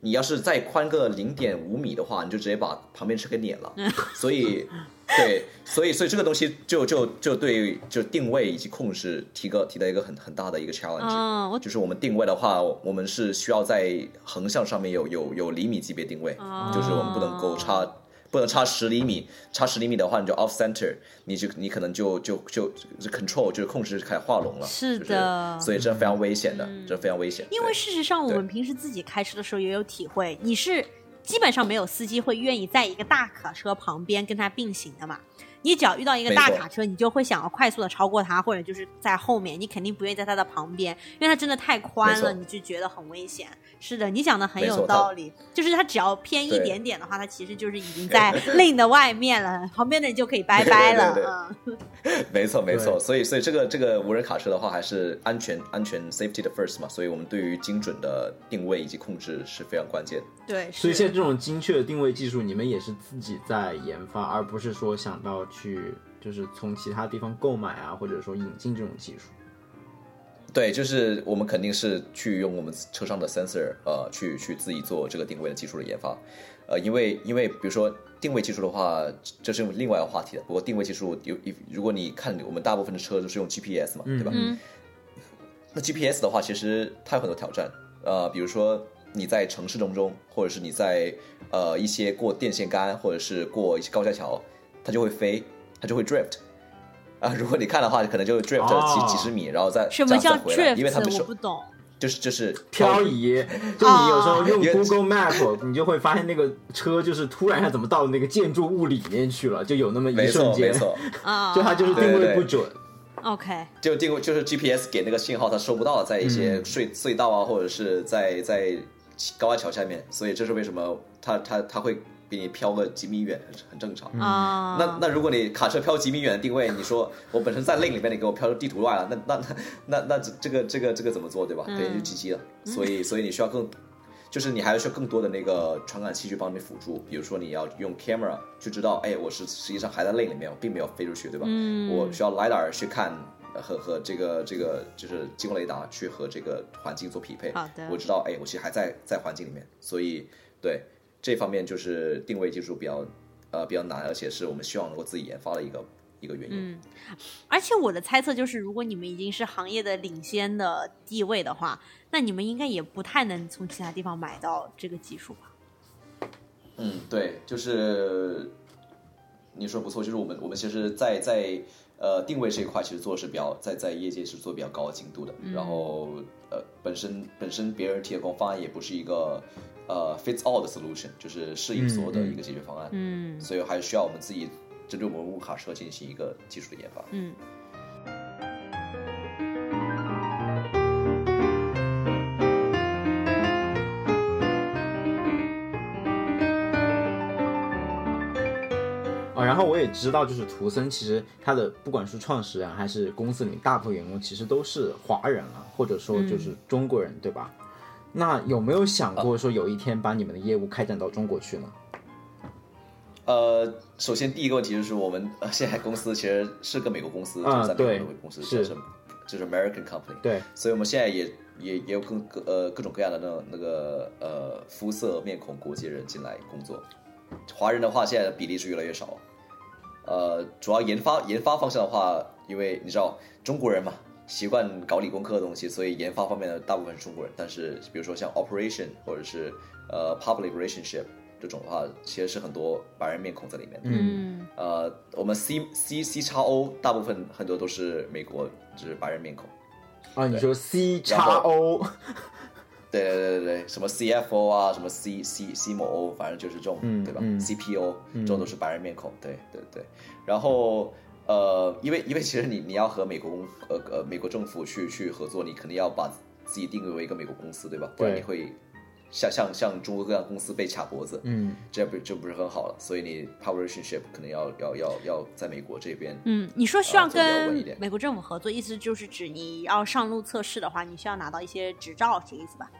你要是再宽个零点五米的话，你就直接把旁边车给碾了。所以，对，所以所以这个东西就就就对就定位以及控制提个提到一个很很大的一个 challenge。嗯，就是我们定位的话，我们是需要在横向上面有有有厘米级别定位，哦就是我们不能够差不能差十厘米，差十厘米的话你就 off center，你就你可能就就就就 control 就是控制开始画龙了，是就是的所以这非常危险的，这非常危险。因为事实上，我们平时自己开车的时候也有体会，你是基本上没有司机会愿意在一个大卡车旁边跟他并行的嘛。你只要遇到一个大卡车，你就会想要快速的超过它，或者就是在后面，你肯定不愿意在它的旁边，因为它真的太宽了，你就觉得很危险。是的，你讲的很有没错它道理，就是它只要偏一点点的话，它其实就是已经在 lane 的外面了，旁边的人就可以拜拜了。对对嗯，没错，没错，所以所以这个这个无人卡车的话，还是安全安全 safety 的 first 嘛，所以我们对于精准的定位以及控制是非常关键。的。对，所以是现在这种精确的定位技术，你们也是自己在研发，而不是说想到去就是从其他地方购买啊，或者说引进这种技术。对，就是我们肯定是去用我们车上的 sensor，呃，去去自己做这个定位的技术的研发，呃，因为因为比如说定位技术的话，这是另外一个话题了。不过定位技术有，如果你看我们大部分的车都是用 GPS 嘛，对吧？嗯那 GPS 的话，其实它有很多挑战，呃，比如说你在城市当中，或者是你在呃一些过电线杆，或者是过一些高架桥，它就会飞，它就会 drift。啊，如果你看的话，可能就 drift 几、哦几十米，然后再什么叫这样子回来，因为它 drift？们是我不懂。就是就是漂移，就你有时候用 Google Map，你就会发现那个车就是突然一下怎么到那个建筑物里面去了，就有那么一瞬间，错没错，啊，就它就是定位不准。OK，就定位就是 GPS 给那个信号它收不到，在一些嗯。隧隧道啊，或者是在在高架桥下面，所以这是为什么它它它会比你飘个几米远，很正常。啊，那那如果你卡车飘几米远的定位，你说 我本身在 lane 里面，你给我飘出地图外了，那 那那那那这这个这个这个怎么做对吧？嗯等于就 GG 了。所以所以你需要更，就是你还需要更多的那个传感器去帮你辅助，比如说你要用 camera 去知道，哎，我是实际上还在 lane 里面，我并没有飞出去，对吧？嗯我需要 lidar 去看。呃和和这个这个就是激光雷达去和这个环境做匹配，好的我知道，哎，我其实还在在环境里面，所以对这方面就是定位技术比较呃比较难，而且是我们希望能够自己研发的一个一个原因。嗯，而且我的猜测就是，如果你们已经是行业的领先的地位的话，那你们应该也不太能从其他地方买到这个技术吧？嗯，对，就是你说不错，就是我们我们其实在，在呃定位这一块，其实做的是比较在在业界是做比较高精度的。然后呃，本身本身别人提供方案也不是一个呃 fits all 的 solution，就是适应所有的一个解决方案。嗯所以还是需要我们自己针对我们无卡车进行一个技术的研发。嗯啊，然后我也知道，就是图森其实他的不管是创始人还是公司里大部分员工，其实都是华人啊，或者说就是中国人，对吧？那有没有想过说有一天把你们的业务开展到中国去呢？呃，首先第一个问题就是我们呃现在公司其实是个美国公司，啊就是在美国的公司，是就是就是 American company。对，所以我们现在也也也有各各呃各种各样的那种那个呃肤色面孔国际人进来工作，华人的话现在的比例是越来越少。呃，主要研发研发方向的话，因为你知道中国人嘛，习惯搞理工科的东西，所以研发方面的大部分是中国人。但是比如说像 operation 或者是呃 public relationship 这种的话，其实是很多白人面孔在里面的。嗯呃，我们 C C C 叉 O 大部分很多都是美国就是白人面孔。啊，你说 C 然叉 O，对对对对对，什么 CFO 啊，什么 C C C 某 O，反正就是这种，对吧、嗯嗯 c p o 这种都是白人面孔，对对对。然后呃，因为因为其实你你要和美国公呃呃美国政府去去合作，你肯定要把自己定位为一个美国公司，对吧？不然你会像像像中国各样公司被卡脖子，嗯，这不这不是很好了。所以你 power relationship 可能要要要要在美国这边，嗯，你说需要跟美国政府合作，意思就是指你要上路测试的话，你需要拿到一些执照，这个意思吧？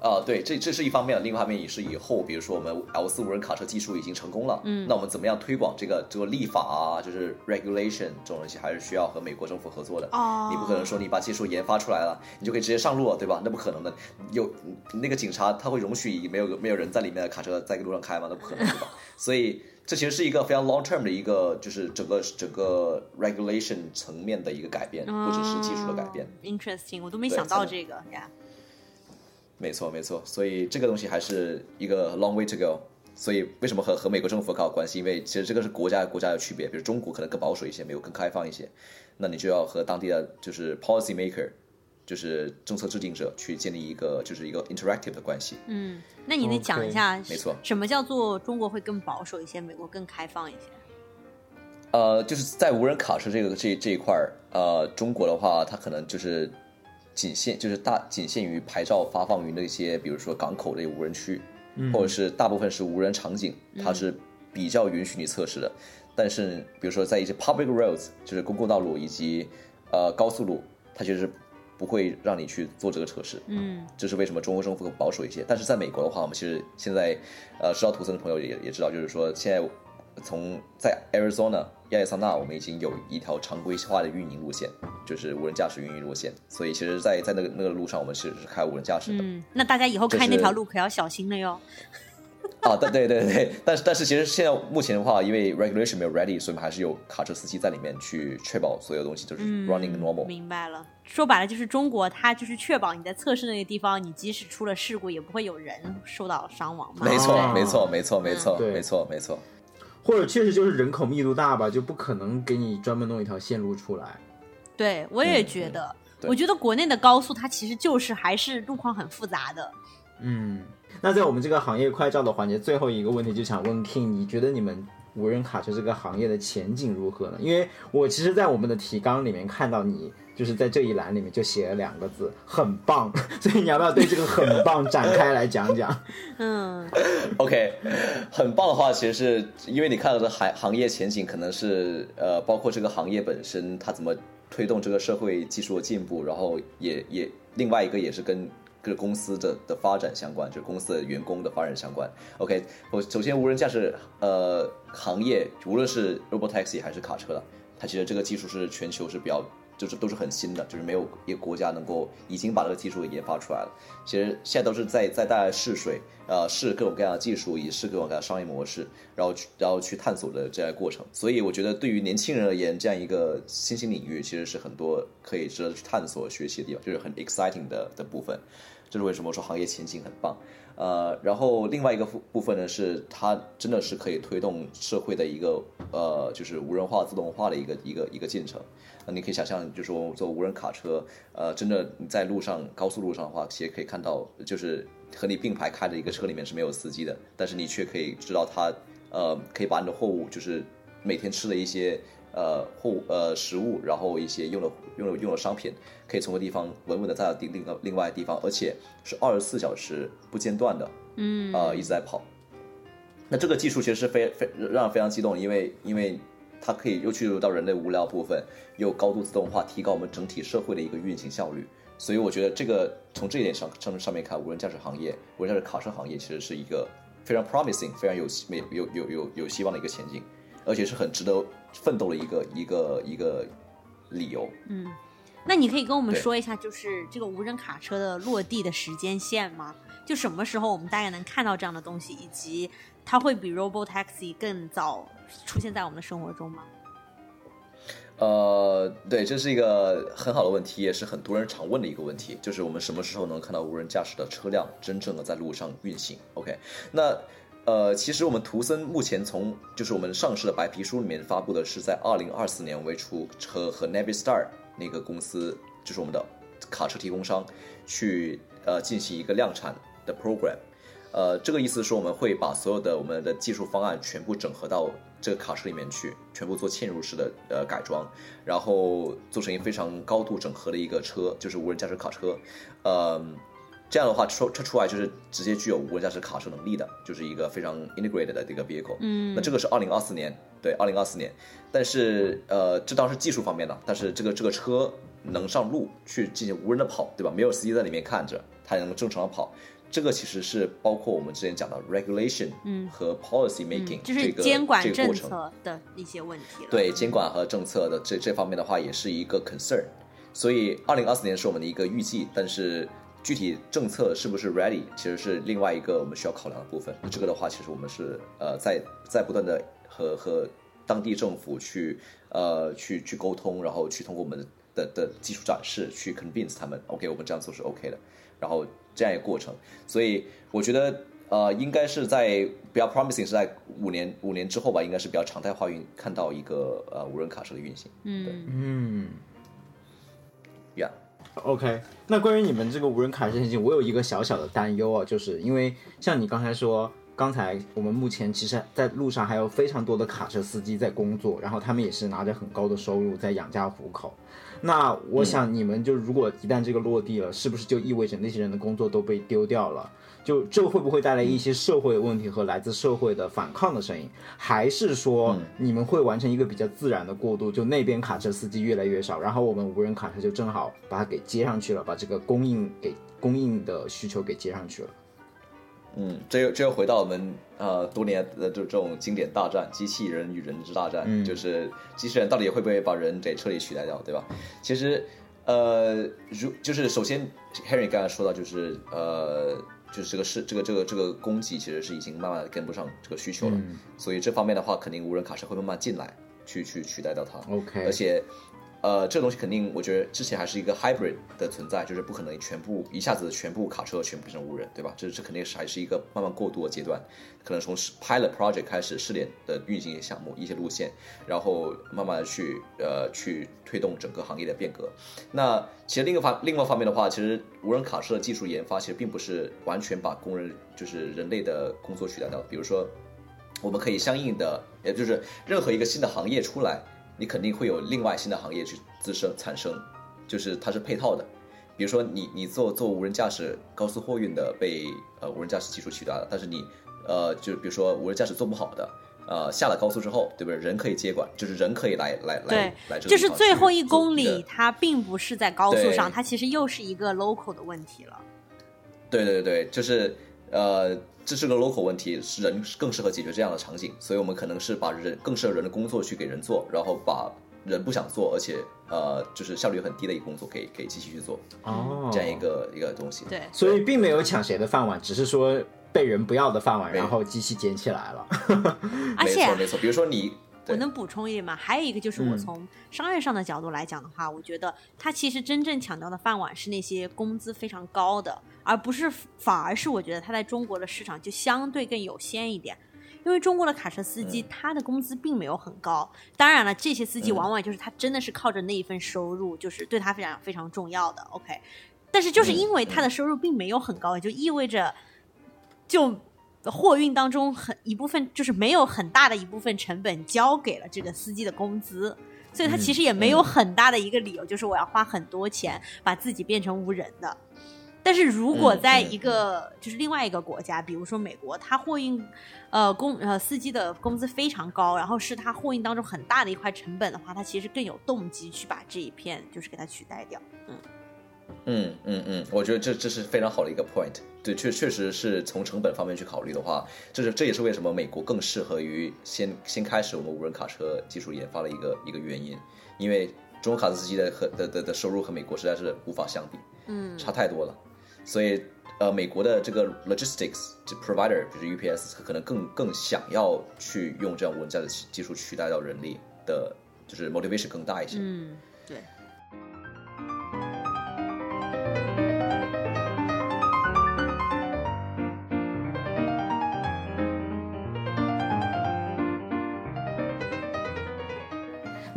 啊，对，这这是一方面，另一方面也是以后，比如说我们 L 四无人卡车技术已经成功了，嗯那我们怎么样推广这个这个立法啊，就是 regulation 这种东西，还是需要和美国政府合作的。哦你不可能说你把技术研发出来了，你就可以直接上路了，对吧？那不可能的。有那个警察他会容许没有没有人在里面的卡车在路上开吗？那不可能，对吧？所以这其实是一个非常 long term 的一个，就是整个整个 regulation 层面的一个改变，不只是技术的改变。哦 Interesting，我都没想到这个呀。没错，没错，所以这个东西还是一个 long way to go。所以为什么和和美国政府搞关系？因为其实这个是国家国家的区别，比如中国可能更保守一些，美国更开放一些，那你就要和当地的就是 policy maker，就是政策制定者去建立一个就是一个 interactive 的关系。嗯，那你得讲一下，没错什么叫做中国会更保守一些，美国更开放一些？呃，就是在无人卡车这个这这一块儿，呃，中国的话，它可能就是仅限就是大仅限于牌照发放于那些，比如说港口这些无人区，或者是大部分是无人场景，它是比较允许你测试的。但是，比如说在一些 public roads，就是公共道路以及呃高速路，它其实是不会让你去做这个测试。嗯这是为什么中国政府更保守一些。但是在美国的话，我们其实现在呃知道图森的朋友也也知道，就是说现在从在 Arizona 亚利桑那，我们已经有一条常规化的运营路线，就是无人驾驶运营路线。所以其实在，在那个那个路上，我们是是开无人驾驶的。嗯，那大家以后开那条路可要小心了哟。啊，对对对对，但是但是其实现在目前的话，因为 regulation 没有 ready，所以我们还是有卡车司机在里面去确保所有东西都是 running normal。嗯明白了，说白了就是中国，它就是确保你在测试那个地方，你即使出了事故，也不会有人受到伤亡嘛。没错啊，没错，没错，没错，对没错，没错。或者确实就是人口密度大吧，就不可能给你专门弄一条线路出来。对，我也嗯觉得。对我觉得国内的高速它其实就是还是路况很复杂的。嗯，那在我们这个行业快照的环节，最后一个问题就想问 King，你觉得你们无人卡车这个行业的前景如何呢？因为我其实，在我们的提纲里面看到你就是在这一栏里面就写了两个字“很棒”，所以你要不要对这个“很棒”展开来讲讲？嗯 OK，很棒的话，其实是因为你看到的行行业前景，可能是呃，包括这个行业本身它怎么推动这个社会技术的进步，然后也也另外一个也是跟跟公司的的发展相关，就是公司的员工的发展相关。OK，我首先无人驾驶呃行业，无论是 robotaxi 还是卡车的，它其实这个技术是全球是比较。就是都是很新的，就是没有一个国家能够已经把这个技术给研发出来了。其实现在都是在在大家试水，呃，试各种各样的技术，也试各种各样的商业模式，然后去然后去探索的这样一个过程。所以我觉得对于年轻人而言，这样一个新兴领域，其实是很多可以值得去探索学习的地方，就是很 exciting 的的部分。这是为什么说行业前景很棒。呃，然后另外一个部部分呢，是它真的是可以推动社会的一个呃，就是无人化、自动化的一个一个一个进程。那你可以想象，就是说做无人卡车，呃，真的你在路上高速路上的话，其实可以看到，就是和你并排开着一个车里面是没有司机的，但是你却可以知道他，呃，可以把你的货物，就是每天吃的一些呃货物呃食物，然后一些用的用的用的商品，可以从个地方稳稳的载到另另个另外地方，而且是二十四小时不间断的，嗯呃，一直在跑。那这个技术其实是非非让人非常激动，因为因为它可以又去入到人类无聊部分，又高度自动化，提高我们整体社会的一个运行效率。所以我觉得这个从这一点上上上面看，无人驾驶行业、无人驾驶卡车行业其实是一个非常 promising、非常有希有有有有希望的一个前景，而且是很值得奋斗的一个一个一个理由。嗯，那你可以跟我们说一下，就是这个无人卡车的落地的时间线吗？就什么时候我们大概能看到这样的东西，以及它会比 Robo Taxi 更早出现在我们的生活中吗？呃，对，这是一个很好的问题，也是很多人常问的一个问题，就是我们什么时候能看到无人驾驶的车辆真正的在路上运行？OK，那呃，其实我们图森目前从就是我们上市的白皮书里面发布的是在二零二四年为出和和 Navistar 那个公司，就是我们的卡车提供商去呃进行一个量产的 program。呃，这个意思是我们会把所有的我们的技术方案全部整合到这个卡车里面去，全部做嵌入式的呃改装，然后做成一个非常高度整合的一个车，就是无人驾驶卡车。呃，这样的话出车出来就是直接具有无人驾驶卡车能力的，就是一个非常 integrated 的这个 vehicle。嗯那这个是二零二四年，对，二零二四年。但是呃，这当然是技术方面的，但是这个这个车能上路去进行无人的跑，对吧？没有司机在里面看着，它也能正常的跑。这个其实是包括我们之前讲的 regulation，嗯和 policy making，、嗯，就是这个监管政。策的一些问题了。对监管和政策的这这方面的话，也是一个 concern。所以，二零二四年是我们的一个预计，但是具体政策是不是 ready，其实是另外一个我们需要考量的部分。这个的话，其实我们是呃在在不断的和和当地政府去呃去去沟通，然后去通过我们的的技术展示去 convince 他们，OK，我们这样做是 OK 的，然后这样一个过程。所以我觉得呃，应该是在比较 promising 是在五年五年之后吧，应该是比较常态化运看到一个呃无人卡车的运行。嗯，嗯。Yeah，OK，那关于你们这个无人卡车事情，我有一个小小的担忧啊，就是因为像你刚才说，刚才我们目前其实在路上还有非常多的卡车司机在工作，然后他们也是拿着很高的收入在养家糊口。那我想你们就如果一旦这个落地了，是不是就意味着那些人的工作都被丢掉了？就这会不会带来一些社会问题和来自社会的反抗的声音？还是说你们会完成一个比较自然的过渡？就那边卡车司机越来越少，然后我们无人卡车就正好把它给接上去了，把这个供应给供应的需求给接上去了。嗯，这又这又回到我们呃多年的这这种经典大战——机器人与人之大战，嗯就是机器人到底会不会把人给彻底取代掉，对吧？其实，呃，如就是首先，Henry 刚才说到，就是呃，就是这个是这个这个这个供给其实是已经慢慢地跟不上这个需求了，嗯所以这方面的话，肯定无人卡车会慢慢进来，去去取代掉它。OK 而且，呃，这个东西肯定，我觉得之前还是一个 hybrid 的存在，就是不可能全部一下子全部卡车全部变成无人，对吧？这这肯定是还是一个慢慢过渡的阶段，可能从 pilot project 开始试点的运行一些项目、一些路线，然后慢慢的去呃去推动整个行业的变革。那其实另一个方另外方面的话，其实无人卡车的技术研发其实并不是完全把工人就是人类的工作取代掉，比如说。我们可以相应的，也就是任何一个新的行业出来，你肯定会有另外新的行业去滋生产生，就是它是配套的。比如说你你做做无人驾驶高速货运的被呃无人驾驶技术取代了，但是你呃就比如说无人驾驶做不好的，呃下了高速之后，对不对？人可以接管，就是人可以来来来来这个就是最后一公里，它并不是在高速上，它其实又是一个 local 的问题了。对对对对，就是呃，这是个 local 问题，是人更适合解决这样的场景，所以我们可能是把人更适合人的工作去给人做，然后把人不想做，而且呃，就是效率很低的一个工作给给机器去做，哦这样一个一个东西。对，所以并没有抢谁的饭碗，只是说被人不要的饭碗，然后机器捡起来了。而且没错没错，比如说你我能补充一点吗？还有一个就是我从商业上的角度来讲的话，我觉得他其实真正抢到的饭碗是那些工资非常高的，而不是反而是我觉得他在中国的市场就相对更有限一点。因为中国的卡车司机他的工资并没有很高，当然了，这些司机往往就是他真的是靠着那一份收入，就是对他非常非常重要的。OK，但是就是因为他的收入并没有很高，也就意味着就。货运当中很一部分就是没有很大的一部分成本交给了这个司机的工资，所以他其实也没有很大的一个理由，就是我要花很多钱把自己变成无人的。但是如果在一个就是另外一个国家，比如说美国，他货运呃工呃司机的工资非常高，然后是他货运当中很大的一块成本的话，他其实更有动机去把这一片就是给它取代掉。嗯。嗯嗯嗯，我觉得这这是非常好的一个 point，对，确确实是从成本方面去考虑的话，这是这也是为什么美国更适合于先先开始我们无人卡车技术研发的一个一个原因，因为中国卡车司机的和的的的收入和美国实在是无法相比，嗯，差太多了，所以呃，美国的这个 logistics provider 就是 UPS 可能更更想要去用这样无人驾驶技术取代到人力的，就是 motivation 更大一些，嗯，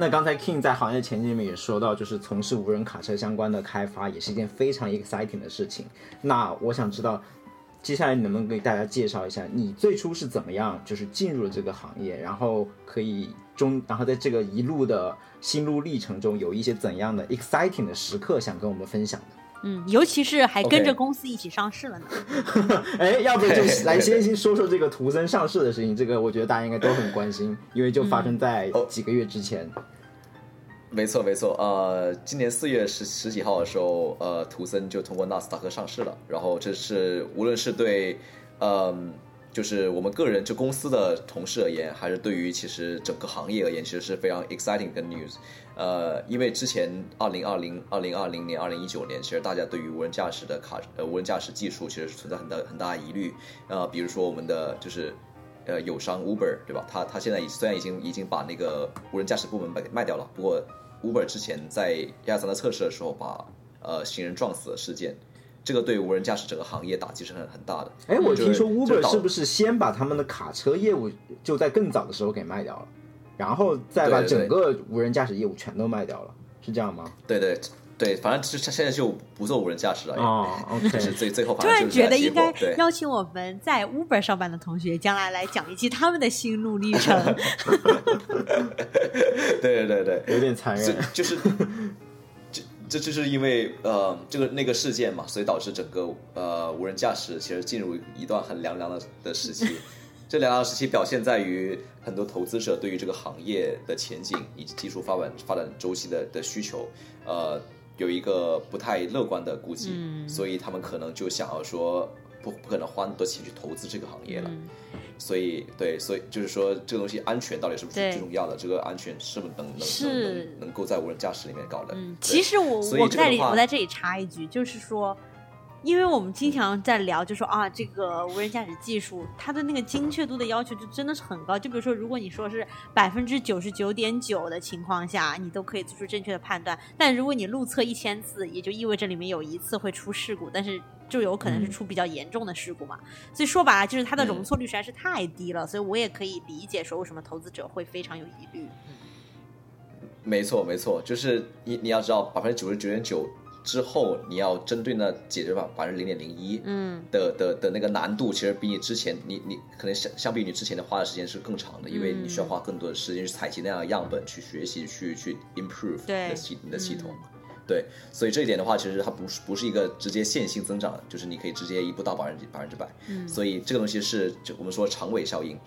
那刚才 King 在行业前景里面也说到，就是从事无人卡车相关的开发也是一件非常 exciting 的事情。那我想知道，接下来你能不能给大家介绍一下，你最初是怎么样就是进入了这个行业，然后可以中，然后在这个一路的心路历程中，有一些怎样的 exciting 的时刻想跟我们分享的？嗯，尤其是还跟着公司一起上市了呢。哎，要不就来先先说说这个图森上市的事情，这个我觉得大家应该都很关心，因为就发生在几个月之前。没错，没错，呃，今年四月十十几号的时候，呃，图森就通过纳斯达克上市了。然后这是无论是对，嗯，就是我们个人就公司的同事而言，还是对于其实整个行业而言，其实是非常 exciting 的 news。呃，因为之前二零二零、二零二零年、二零一九年，其实大家对于无人驾驶的卡呃无人驾驶技术其实存在很大很大疑虑。呃，比如说我们的就是。呃，友商 Uber 对吧？他他现在虽然已经已经把那个无人驾驶部门给卖掉了，不过 Uber 之前在亚桑的测试的时候把呃行人撞死的事件，这个对无人驾驶整个行业打击是很很大的。哎，我听说 Uber 是不是先把他们的卡车业务就在更早的时候给卖掉了，然后再把整个无人驾驶业务全都卖掉了，是这样吗？对对。对，反正是现在就不做无人驾驶了。哦，OK，是最最后。突然觉得应该邀请我们在 Uber 上班的同学，将来来讲一期他们的心路历程。对对对，有点残忍。就是，这这就是因为呃，这个那个事件嘛，所以导致整个呃无人驾驶其实进入一段很凉凉的的时期。这凉凉时期表现在于很多投资者对于这个行业的前景以及技术发展发展周期的的需求，呃。有一个不太乐观的估计，所以他们可能就想要说不不可能花那么多钱去投资这个行业了。所以对，所以就是说这个东西安全到底是不是最重要的？这个安全是不是能能能能能够在无人驾驶里面搞的？嗯其实我我在里我在这里插一句，就是说。因为我们经常在聊，就说啊，这个无人驾驶技术，它的那个精确度的要求就真的是很高。就比如说，如果你说是百分之九十九点九的情况下，你都可以做出正确的判断。但如果你路测一千次，也就意味着里面有一次会出事故，但是就有可能是出比较严重的事故嘛。所以说白了，就是它的容错率实在是太低了。所以我也可以理解说，为什么投资者会非常有疑虑。没错，没错，就是你你要知道，百分之九十九点九。之后你要针对那解决吧，百分之零点零一，嗯，的的的那个难度，其实比你之前，你你可能相相比你之前的花的时间是更长的，因为你需要花更多的时间去采集那样的样本，去学习，去去 improve 你的系你的系统，对，所以这一点的话，其实它不是不是一个直接线性增长，就是你可以直接一步到百分之百分之百，嗯，所以这个东西是就我们说长尾效应，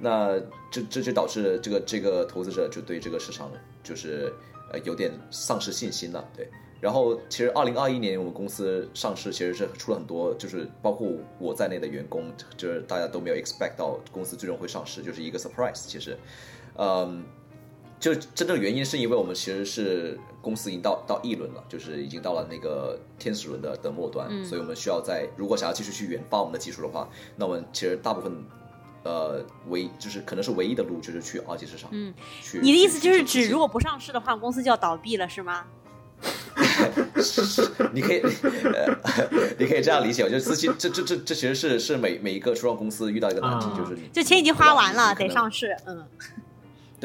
那这这就导致这个这个投资者就对这个市场就是呃有点丧失信心了，对。然后，其实二零二一年我们公司上市，其实是出了很多，就是包括我在内的员工，就是大家都没有 expect 到公司最终会上市，就是一个 surprise。其实，嗯，就真正原因是因为我们其实是公司已经到到 E 轮了，就是已经到了那个天使轮的的末端，所以我们需要在如果想要继续去研发我们的技术的话，那我们其实大部分呃唯就是可能是唯一的路，就是去二级市场。嗯，去你的意思就是指，如果不上市的话，公司就要倒闭了，是吗？你可以，呃，你可以这样理解，就是资金，这这这这其实是是每每一个初创公司遇到一个难题，啊就是你就钱已经花完了，得上市。嗯，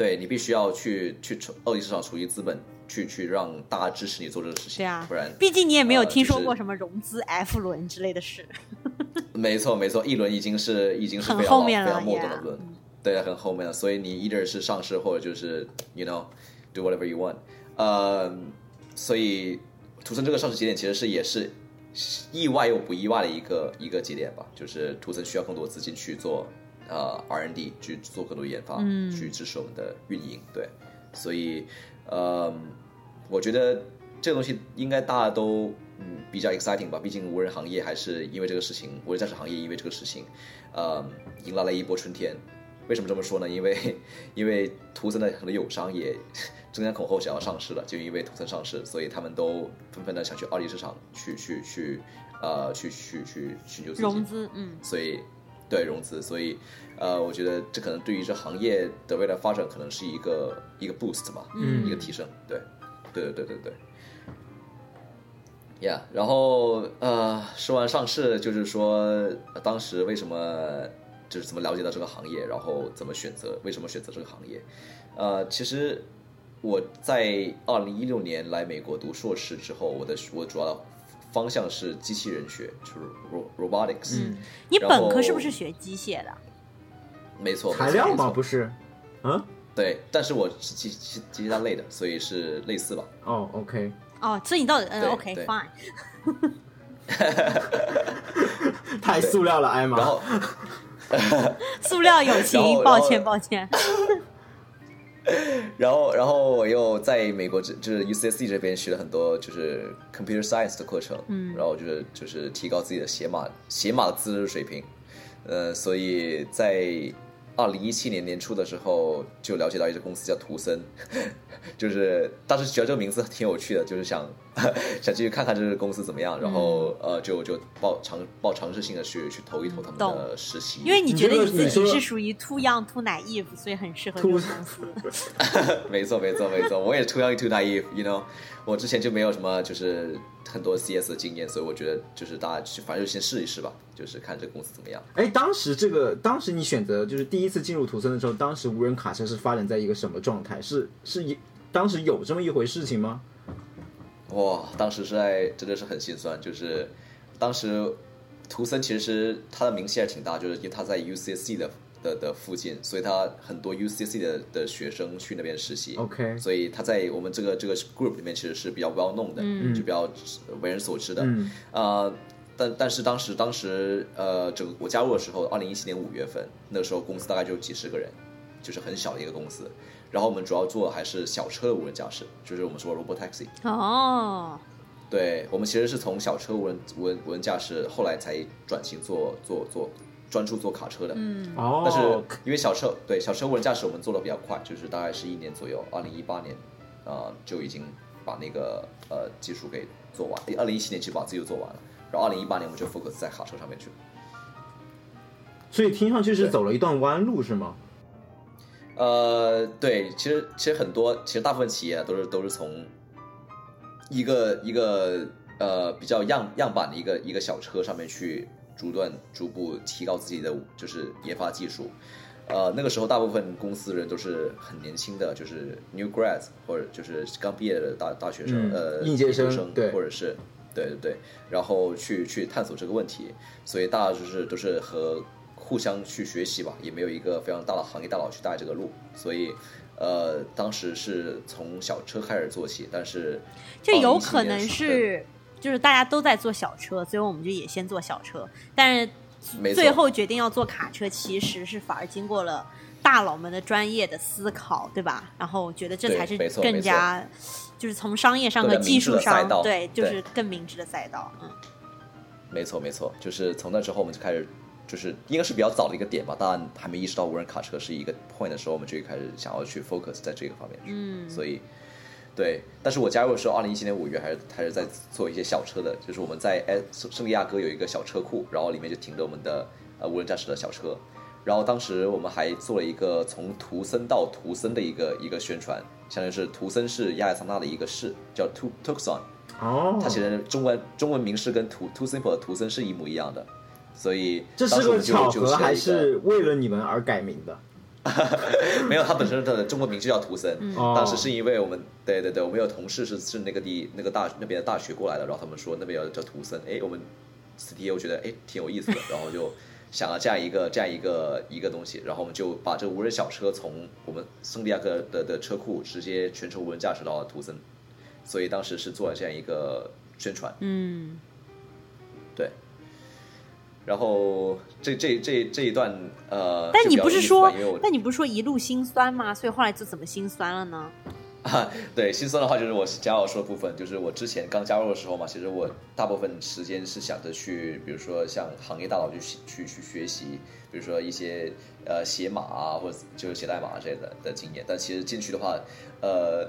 对你必须要去去筹二级市场筹集资本，去去让大家支持你做这个事情，对啊不然毕竟你也没有呃听说过什么融资 F 轮之类的事。没错没错，一轮已经是已经是很非常老后面了非常末端的轮，对，很后面了，所以你 either 是上市或者就是 you know do whatever you want，呃，所以图森这个上市节点其实是也是意外又不意外的一个一个节点吧，就是图森需要更多资金去做呃 R&D 去做更多研发，嗯去支持我们的运营，对，所以呃，我觉得这个东西应该大家都嗯比较 exciting 吧，毕竟无人行业还是因为这个事情，无人驾驶行业因为这个事情，呃，迎来了一波春天。为什么这么说呢？因为因为图森的很多友商也争先恐后想要上市了，就因为图森上市，所以他们都纷纷的想去二级市场去去去呃去去去寻求资金融资，嗯，所以对融资，所以呃，我觉得这可能对于这行业的未来发展可能是一个一个 boost 吧，嗯一个提升，对，对对对对对。呀然后呃，说完上市，就是说、呃当时为什么就是怎么了解到这个行业，然后怎么选择，为什么选择这个行业？呃，其实我在二零一六年来美国读硕士之后，我的我主要方向是机器人学，就是 ro- robotics。嗯你本科是不是学机械的？没错，材料吗？不是，嗯，对，但是我是机机机械类的，所以是类似吧。哦，OK，哦，所以你到底嗯，OK，fine 太塑料了，艾玛。然后 塑料友 然情，抱歉抱歉。然后，然后我又在美国，就就是 UCSD 这边学了很多就是 computer science 的课程，嗯，然后就是就是提高自己的写码写码的资质水平，呃，所以在二零一七年年初的时候就了解到一个公司叫图森，就是当时觉得这个名字挺有趣的，就是想 想继续看看这个公司怎么样，然后、呃就就抱尝抱尝试性的去去投一投他们的实习，因为你觉得你自己是属于 too young too naive，所以很适合这个公司。没错，没错，没错，我也 too young too naive，you know，我之前就没有什么就是很多 CS 的经验，所以我觉得就是大家去反正就先试一试吧，就是看这个公司怎么样。哎，当时这个，当时你选择就是第一次进入图森的时候，当时无人卡车是发展在一个什么状态？是是一当时有这么一回事情吗？哇，当时是在真的是很心酸，就是当时图森其实他的名气还挺大，就是因为他在 UCSC 的的的附近，所以他很多 UCSC 的的学生去那边实习。OK 所以他在我们这个这个 group 里面其实是比较 well known 的，嗯就比较为人所知的。嗯呃，但但是当时当时呃，整个我加入的时候，二零一七年五月份，那个时候公司大概就几十个人，就是很小的一个公司。然后我们主要做的还是小车的无人驾驶，就是我们说 robot taxi。哦，对我们其实是从小车无人无人无人驾驶，后来才转型做做做专注做卡车的。嗯，哦，但是因为小车对小车无人驾驶我们做的比较快，就是大概是一年左右，二零一八年，呃就已经把那个呃技术给做完，二零一七年其实把自己就做完了，然后二零一八年我们就 focus 在卡车上面去了。所以听上去是走了一段弯路是吗？呃，对，其实其实很多，其实大部分企业啊都是都是从一个一个呃比较样样板的一个一个小车上面去逐段逐步提高自己的就是研发技术。呃，那个时候大部分公司人都是很年轻的，就是 new grads 或者就是刚毕业的大大学生，嗯呃，应届生生对或者是对对对，然后去去探索这个问题，所以大家就是都是和互相去学习吧，也没有一个非常大的行业大佬去带这个路，所以呃，当时是从小车开始做起，但是就有可能是就是大家都在做小车，所以我们就也先做小车，但是最后决定要做卡车，其实是反而经过了大佬们的专业的思考，对吧？然后觉得这才是更加就是从商业上和技术上，对，就是更明智的赛道。嗯，没错没错，就是从那之后我们就开始。就是应该是比较早的一个点吧，当然还没意识到无人卡车是一个 point 的时候，我们就开始想要去 focus 在这个方面去。嗯。所以对，但是我加入的时候，二零一七年五月还是还是在做一些小车的，就是我们在哎圣圣地亚哥有一个小车库，然后里面就停着我们的呃无人驾驶的小车，然后当时我们还做了一个从图森到图森的一个一个宣传，相当于是图森是亚利桑那的一个市，叫 Tu Tucson，哦，它其实中文中文名是跟图 Tu Simple 的图森是一模一样的，所以这是个当时我们就巧合还是为了你们而改名的？没有，它本身的中文名就叫图森。嗯当时是因为我们，对对对，我们有同事是是那个地那个大那边的大学过来的，然后他们说那边要叫图森，哎，我们 CTO 觉得哎挺有意思的，然后就想了这样一个这样一个一个东西，然后我们就把这个无人小车从我们圣地亚哥的的车库直接全程无人驾驶到了图森，所以当时是做了这样一个宣传，嗯，对。然后这这这这一段呃，但你不是说但你不是说一路心酸吗？所以后来就怎么心酸了呢？啊，对，心酸的话就是我加要说的部分，就是我之前刚加入的时候嘛，其实我大部分时间是想着去，比如说像行业大佬去去去学习，比如说一些呃写码啊，或者就是写代码之类的的经验。但其实进去的话，呃，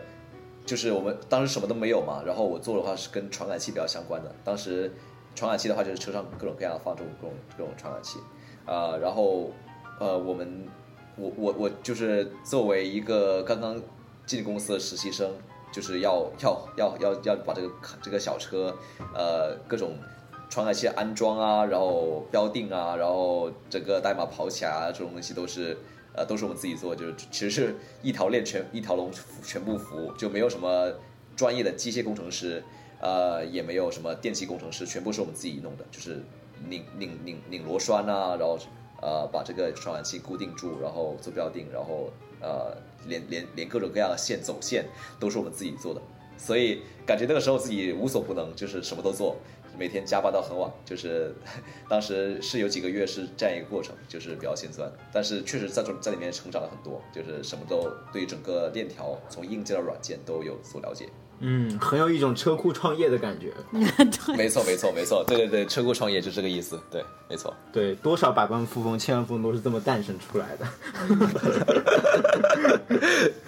就是我们当时什么都没有嘛，然后我做的话是跟传感器比较相关的。当时传感器的话就是车上各种各样的放这种各种各种传感器，啊、然后呃我们我我我就是作为一个刚刚进公司的实习生，就是要要要要要把这个这个小车，呃，各种传感器安装啊，然后标定啊，然后整个代码跑起来啊，这种东西都是呃都是我们自己做，就是其实是一条链全一条龙全部服务，就没有什么专业的机械工程师，呃，也没有什么电气工程师，全部是我们自己弄的，就是拧拧拧拧螺栓啊，然后呃把这个传感器固定住，然后做标定，然后呃连连连各种各样的线走线都是我们自己做的，所以感觉那个时候自己无所不能，就是什么都做，每天加班到很晚，就是 当时是有几个月是这样一个过程，就是比较心酸，但是确实在中在里面成长了很多，就是什么都对整个链条从硬件到软件都有所了解。嗯，很有一种车库创业的感觉。没错，没错，没错，对对对，车库创业就这个意思，对，没错。对，多少百万富翁、千万富翁都是这么诞生出来的。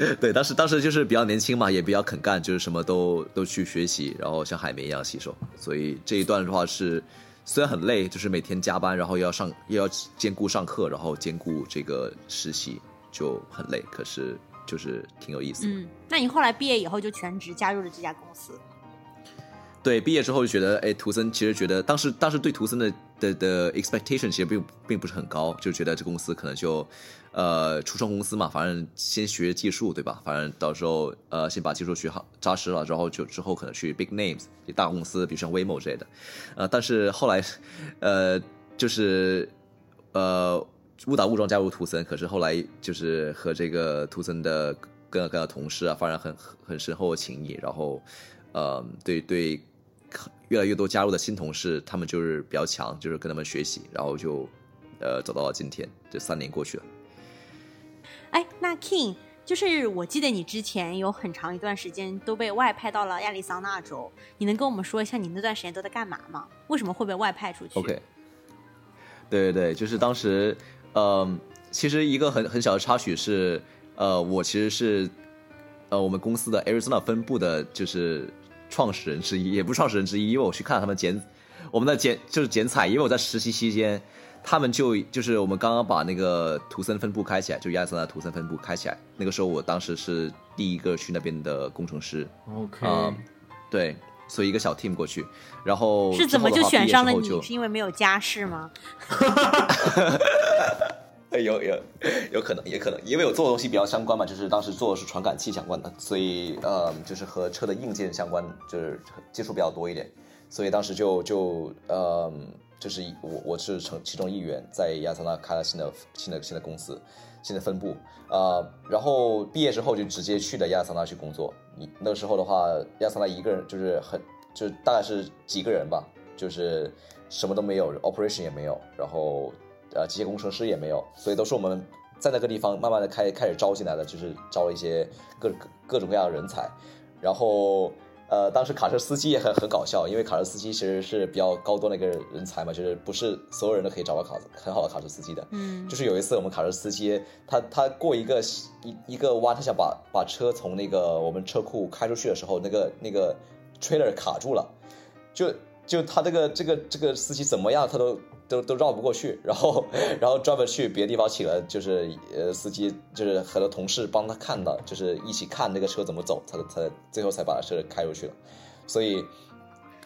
对，当时当时就是比较年轻嘛，也比较肯干，就是什么都都去学习，然后像海绵一样吸收。所以这一段的话是虽然很累，就是每天加班，然后又要上又要兼顾上课，然后兼顾这个实习，就很累。可是就是挺有意思的。嗯，那你后来毕业以后就全职加入了这家公司。对，毕业之后就觉得，哎，图森其实觉得当时当时对图森的的的 expectation 其实并并不是很高，就觉得这公司可能就，呃，初创公司嘛，反正先学技术，对吧？反正到时候呃，先把技术学好扎实了，然后就之后可能去 big names 大公司，比如像 Waymo 之类的，呃，但是后来，呃，就是呃误打误撞加入图森，可是后来就是和这个图森的各个同事啊，发展很很深厚的情谊，然后呃，对对。越来越多加入的新同事，他们就是比较强，就是跟他们学习，然后就呃走到了今天，这三年过去了。哎，那 King，就是我记得你之前有很长一段时间都被外派到了亚利桑那州，你能跟我们说一下你那段时间都在干嘛吗？为什么会被外派出去 OK，对对对，就是当时，呃，其实一个很很小的插曲是，呃，我其实是呃我们公司的 Arizona 分部的，就是。创始人之一，也不是创始人之一，因为我去看他们剪我们的剪就是剪彩，因为我在实习期间，他们就就是我们刚刚把那个图森分部开起来，就亚利桑那图森分部开起来，那个时候我当时是第一个去那边的工程师。OK，、呃、对，所以一个小 team 过去，然后是怎么就选上了你？是因为没有家世吗？有有有可能，也可能，因为我做的东西比较相关嘛，就是当时做的是传感器相关的，所以呃，就是和车的硬件相关，就是接触比较多一点，所以当时就就呃，就是我我是成其中一员，在亚桑纳开了新的新的新的公司，新的分部，呃，然后毕业之后就直接去了亚桑纳去工作。那个时候的话，亚桑纳一个人就是很就大概是几个人吧，就是什么都没有，operation 也没有，然后。呃，机械工程师也没有，所以都是我们在那个地方慢慢的开开始招进来的，就是招一些各各种各样的人才。然后，呃，当时卡车司机也很很搞笑，因为卡车司机其实是比较高端的一个人才嘛，就是不是所有人都可以找到卡很好的卡车司机的。嗯，就是有一次我们卡车司机他他过一个一一个弯，他想把把车从那个我们车库开出去的时候，那个那个 trailer 卡住了，就。就他这个这个这个司机怎么样，他都都都绕不过去，然后然后专门去别的地方请了，就是呃司机，就是很多同事帮他看的，就是一起看那个车怎么走，他他最后才把车开出去了。所以，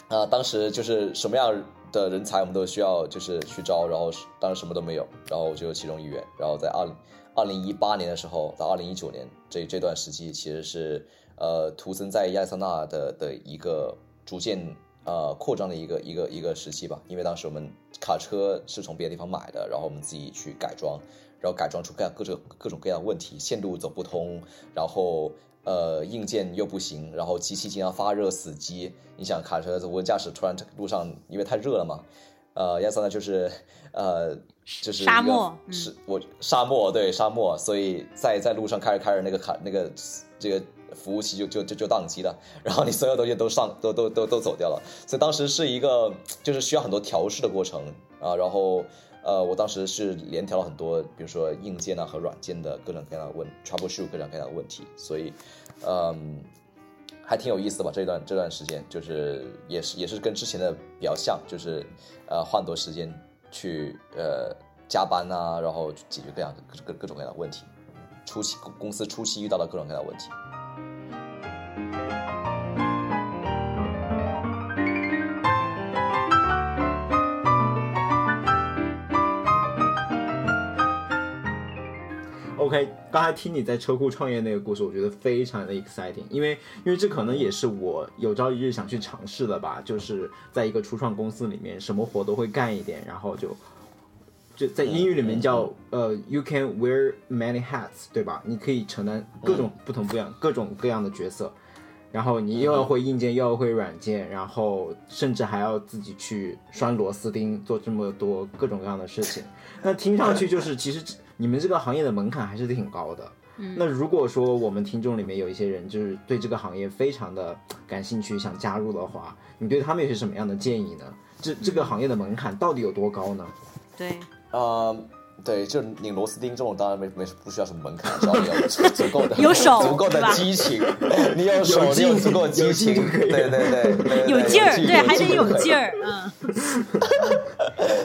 啊、当时就是什么样的人才我们都需要就是去招，然后当时什么都没有，然后我就其中一员，然后在二二零一八年的时候到二零一九年这这段时期，其实是呃图森在亚利桑那的的一个逐渐呃扩张的一个一个一个时期吧，因为当时我们卡车是从别的地方买的，然后我们自己去改装，然后改装出各样各种各种各样的问题，线路走不通，然后呃硬件又不行，然后机器经常发热死机。你想卡车无人驾驶突然路上因为太热了嘛，呃，亚利桑那就是呃就是沙漠嗯是我沙漠对沙漠，所以在在路上开着开着那个卡那个这个服务器就就就就宕机了，然后你所有东西都上都都都都走掉了，所以当时是一个就是需要很多调试的过程啊，然后呃我当时是连调了很多，比如说硬件啊和软件的各种各样的问 troubleshoot 各种各样的问题，所以嗯。还挺有意思的吧？这段这段时间就是也是也是跟之前的比较像，就是呃换多时间去呃加班啊，然后解决各样各各各种各样的问题。初期公司初期遇到的各种各样的问题。OK，刚才听你在车库创业那个故事，我觉得非常的 exciting，因为因为这可能也是我有朝一日想去尝试的吧，就是在一个初创公司里面，什么活都会干一点，然后就就在英语里面叫呃，you can wear many hats，对吧？你可以承担各种不同不一样、各种各样的角色，然后你又要会硬件，又要会软件，然后甚至还要自己去拴螺丝钉，做这么多各种各样的事情。那听上去就是，其实你们这个行业的门槛还是挺高的。那如果说我们听众里面有一些人就是对这个行业非常的感兴趣，想加入的话，你对他们有些什么样的建议呢？这这个行业的门槛到底有多高呢？对，呃，对，就拧螺丝钉这种，当然没没不需要什么门槛，只要你有足足够的有手足够的激情，你有手，你有足够激情，对对对对，对有劲儿，对，还得有劲儿，嗯，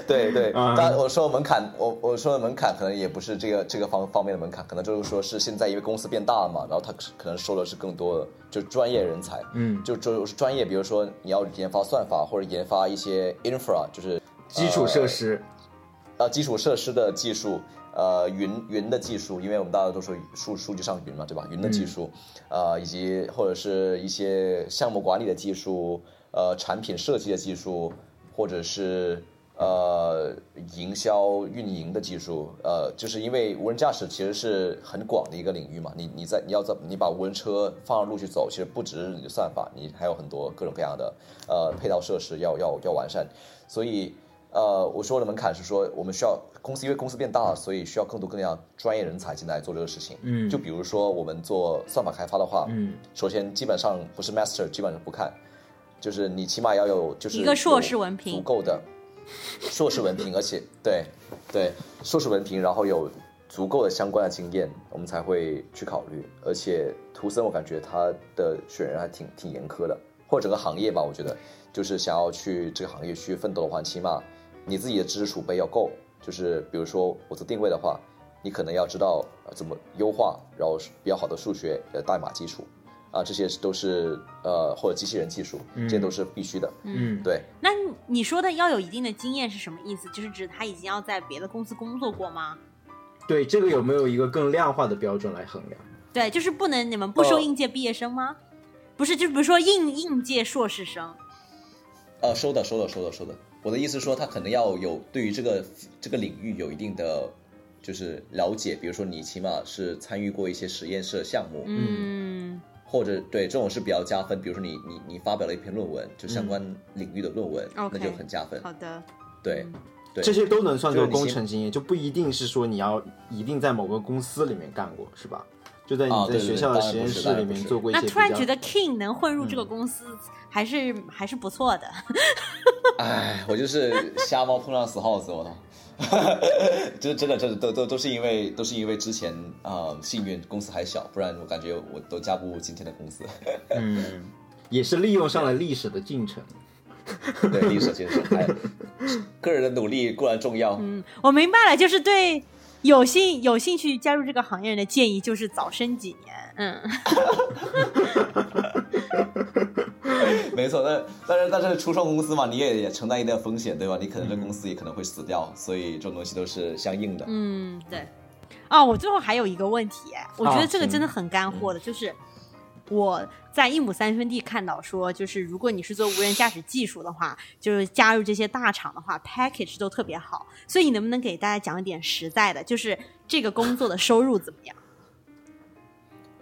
对 对，然我说的门槛，我我说的门槛可能也不是这个这个方方面的门槛，可能就是说是现在因为公司变大了嘛，然后他可能收的是更多的就专业人才，嗯就就是专业，比如说你要研发算法或者研发一些 infra，就是基础设施，呃基础设施的技术，呃云云的技术，因为我们大家都说数数据上云嘛，对吧？云的技术，呃以及或者是一些项目管理的技术，呃产品设计的技术，或者是呃营销运营的技术，呃就是因为无人驾驶其实是很广的一个领域嘛，你你在你要在你把无人车放上路去走，其实不只是你的算法，你还有很多各种各样的呃配套设施要要要完善，所以。呃，我说的门槛是说，我们需要公司，因为公司变大了，所以需要更多更加专业人才进来做这个事情。嗯就比如说我们做算法开发的话，嗯，首先基本上不是 master，基本上不看，就是你起码要有就是一个硕士文凭足够的 硕士文凭，而且对对硕士文凭，然后有足够的相关的经验，我们才会去考虑。而且图森，我感觉他的选人还挺挺严苛的，或者整个行业吧，我觉得就是想要去这个行业去奋斗的话，起码你自己的知识储备要够。就是比如说我做定位的话，你可能要知道呃怎么优化，然后比较好的数学呃代码基础啊，这些都是呃或者机器人技术，这些都是必须的。嗯，对，那你说的要有一定的经验是什么意思？就是指他已经要在别的公司工作过吗？对，这个有没有一个更量化的标准来衡量？对，就是不能你们不收呃应届毕业生吗？不是，就比如说应应届硕士生，呃，收的，收的，收的，收的。我的意思说，他可能要有对于这个这个领域有一定的就是了解，比如说你起码是参与过一些实验室的项目，嗯，或者对这种是比较加分。比如说你你你发表了一篇论文，就相关领域的论文，那就很加分。好的，对对，这些都能算作工程经验，就不一定是说你要一定在某个公司里面干过，是吧？就在你在学校的实验室里面做过一些那突然觉得 King 能混入这个公司，还是还是不错的。哎，我就是瞎猫碰上死耗子，我操！就是真的，真的都都都是因为都是因为之前啊、呃幸运公司还小，不然我感觉我都加不入今天的公司。嗯，也是利用上了历史的进程。对，历史进程。哎，个人的努力固然重要，嗯，我明白了，就是对有兴有兴趣加入这个行业人的建议，就是早生几年。嗯，没错。但但是但是初创公司嘛，你也也承担一定的风险，对吧？你可能这公司也可能会死掉，所以这种东西都是相应的。嗯，对。哦，我最后还有一个问题，我觉得这个真的很干货的，就是我在一亩三分地看到说，就是如果你是做无人驾驶技术的话，就是加入这些大厂的话，package 都特别好。所以你能不能给大家讲一点实在的，就是这个工作的收入怎么样？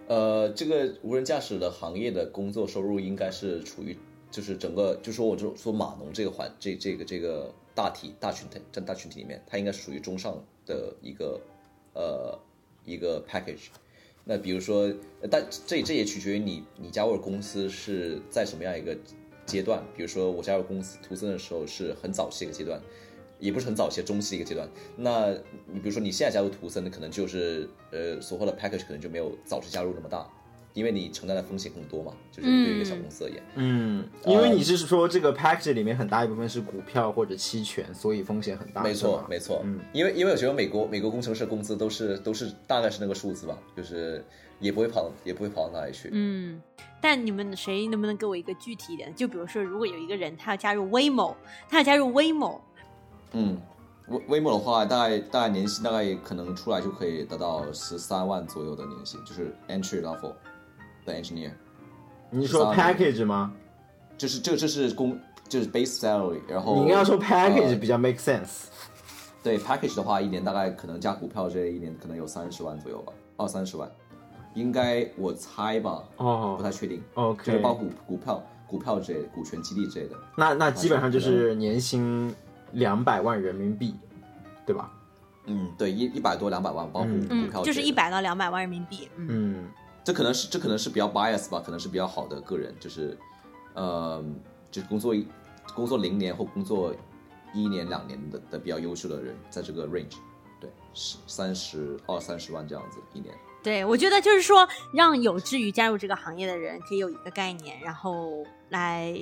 呃，这个无人驾驶的行业的工作收入应该是处于，就是整个，就说我就说码农这个环，这这个这个大体大群体在大群体里面，它应该属于中上的一个呃一个 package。那比如说，但这这也取决于你你加入公司是在什么样一个阶段。比如说我加入公司图森的时候是很早期一个阶段。也不是很早期，中期一个阶段。那你比如说你现在加入图森，可能就是呃所获的 package 可能就没有早期加入那么大，因为你承担的风险更多嘛，就是对于一个小公司而言。嗯，因为你是说这个 package 里面很大一部分是股票或者期权，所以风险很大。没错，没错。嗯，因为因为我觉得美国美国工程师工资都是都是大概是那个数字吧，就是也不会跑也不会跑到哪里去。嗯，但你们谁能不能给我一个具体一点？就比如说，如果有一个人他要加入 Waymo，他要加入 Waymo。嗯，微微某的话，大概大概年薪大概可能出来就可以得到十三万左右的年薪，就是 entry level 的 engineer。你说 package 吗？就是这这是工就是 base salary，然后你应该说 package 比较 make sense。对 package 的话，一年大概可能加股票这一年可能有三十万左右吧，二三十万，应该我猜吧，哦，不太确定，OK，就是包股股票股票之类股权激励之类的。那那基本上就是年薪。两百万人民币，对吧？嗯，对，一一百多两百万，包括股票，就是一百到两百万人民币。嗯，这可能是这可能是比较 bias 吧，可能是比较好的个人，就是，呃，就是工作工作零年或工作一年两年的的比较优秀的人，在这个 range，对，十三十二三十万这样子一年。对，我觉得就是说，让有志于加入这个行业的人可以有一个概念，然后来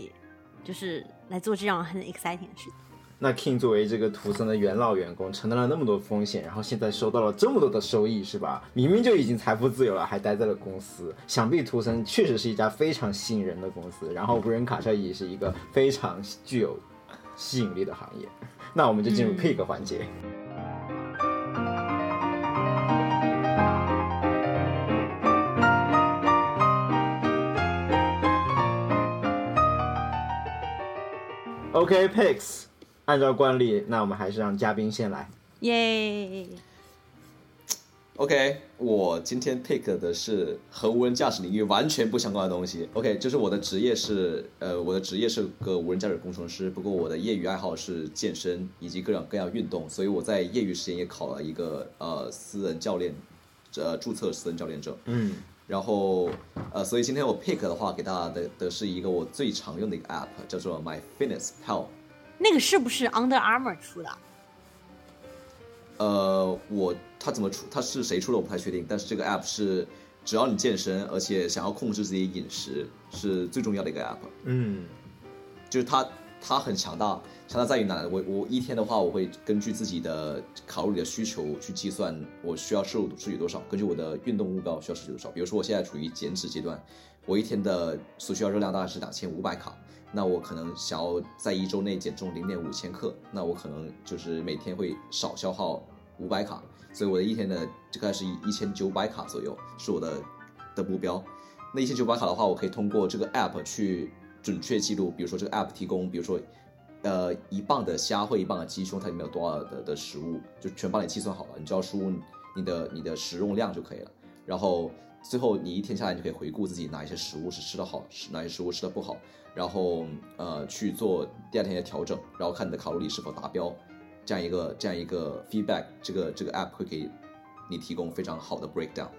就是来做这样很 exciting 的事情。那 King 作为这个图森的元老员工，承担了那么多风险，然后现在收到了这么多的收益，是吧？明明就已经财富自由了，还待在了公司，想必图森确实是一家非常吸引人的公司。然后无人卡车也是一个非常具有吸引力的行业。那我们就进入 pick 环节。OK，picks。按照惯例，那我们还是让嘉宾先来。耶。OK，我今天 pick 的是和无人驾驶领域完全不相关的东西。OK，就是我的职业是，呃，我的职业是个无人驾驶工程师。不过我的业余爱好是健身以及各种各样运动，所以我在业余时间也考了一个呃私人教练，呃注册私人教练证。嗯。然后，呃，所以今天我 pick 的话，给大家的的是一个我最常用的一个 app，叫做 My Fitness Pal。那个是不是 Under Armour 出的？呃，我他怎么出？他是谁出的？我不太确定。但是这个 app 是，只要你健身，而且想要控制自己饮食，是最重要的一个 app。嗯，就是它，它很强大。强大在于哪？我我一天的话，我会根据自己的卡路里的需求去计算我需要摄入摄取多少，根据我的运动目标需要摄取多少。比如说我现在处于减脂阶段，我一天的所需要热量大概是两千五百卡。那我可能想要在一周内减重零点五千克，那我可能就是每天会少消耗五百卡，所以我的一天的大概是一一千九百卡左右是我的的目标。那一千九百卡的话，我可以通过这个 app 去准确记录，比如说这个 app 提供，比如说，呃，一磅的虾或一磅的鸡胸，它里面有多少的的食物，就全帮你计算好了，你只要输入你的你的食用量就可以了，然后。最后，你一天下来，你可以回顾自己哪一些食物是吃的好，是哪些食物吃的不好，然后呃去做第二天的调整，然后看你的卡路里是否达标，这样一个这样一个 feedback，这个这个 app 会给你提供非常好的 breakdown。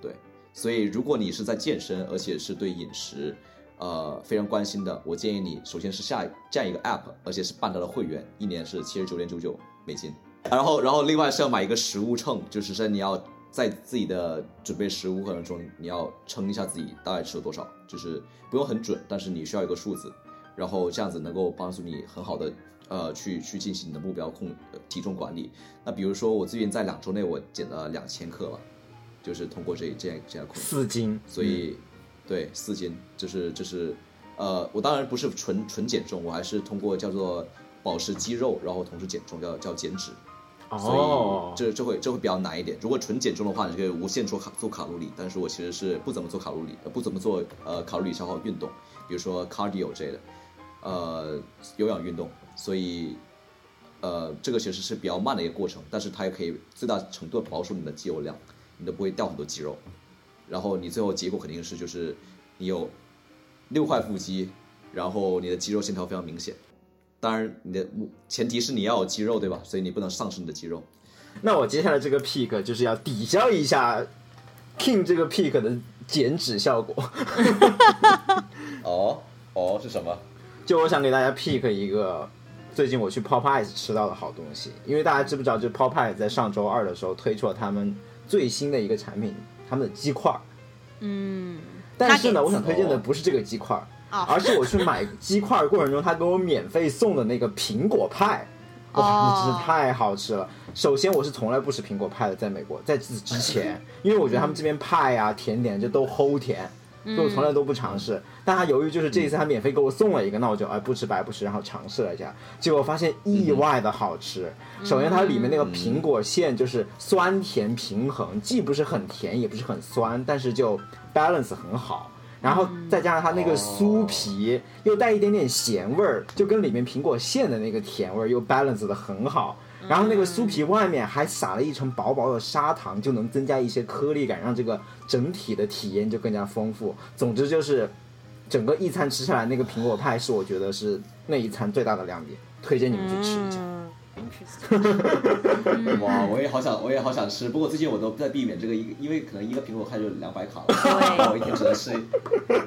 对，所以如果你是在健身，而且是对饮食呃非常关心的，我建议你首先是下这样一个 app，而且是办到了会员，一年是七十九点九九美金，然后然后另外是要买一个食物秤，就是说你要。在自己的准备食物过程中，你要称一下自己大概吃了多少，就是不用很准，但是你需要一个数字。然后这样子能够帮助你很好的呃去去进行你的目标控呃体重管理。那比如说我最近在两周内我减了两千克了，就是通过这这样这样控制。四斤，所以，对四斤，就是就是，呃，我当然不是纯纯减重，我还是通过叫做保持肌肉，然后同时减重，叫叫减脂。哦所以这这会这会比较难一点。如果纯减重的话，你可以无限做卡做卡路里，但是我其实是不怎么做卡路里，呃不怎么做呃卡路里消耗运动，比如说 cardio 之类的，呃有氧运动，所以呃这个其实是比较慢的一个过程，但是它也可以最大程度的保守你的肌肉量，你都不会掉很多肌肉，然后你最后结果肯定是就是你有六块腹肌，然后你的肌肉线条非常明显。当然，你的前提是你要有肌肉，对吧？所以你不能丧失你的肌肉。那我接下来这个 pick 就是要抵消一下 King 这个 pick 的减脂效果。哦哦，是什么？就我想给大家 pick 一个最近我去 Popeyes 吃到的好东西，因为大家知不知道，就 Popeyes 在上周二的时候推出了他们最新的一个产品，他们的鸡块儿。嗯，但是呢，我想推荐的不是这个鸡块儿，哦而是我去买鸡块儿过程中，他给我免费送的那个苹果派。哇，哦那真是太好吃了！首先，我是从来不吃苹果派的，在美国，在此之前，因为我觉得他们这边派啊、甜点这都齁甜，所以我从来都不尝试。但他由于就是这一次他免费给我送了一个，那我就哎不吃白不吃，然后尝试了一下，结果发现意外的好吃。首先，它里面那个苹果馅就是酸甜平衡，既不是很甜，也不是很酸，但是就 balance 很好。然后再加上它那个酥皮又带一点点咸味儿，就跟里面苹果馅的那个甜味儿又 balance 的很好。然后那个酥皮外面还撒了一层薄薄的砂糖，就能增加一些颗粒感，让这个整体的体验就更加丰富。总之就是，整个一餐吃下来，那个苹果派是我觉得是那一餐最大的亮点，推荐你们去吃一下。哇，我也好想，我也好想吃。不过最近我都在避免这个，一因为可能一个苹果派就两百卡了，对我一天只能吃，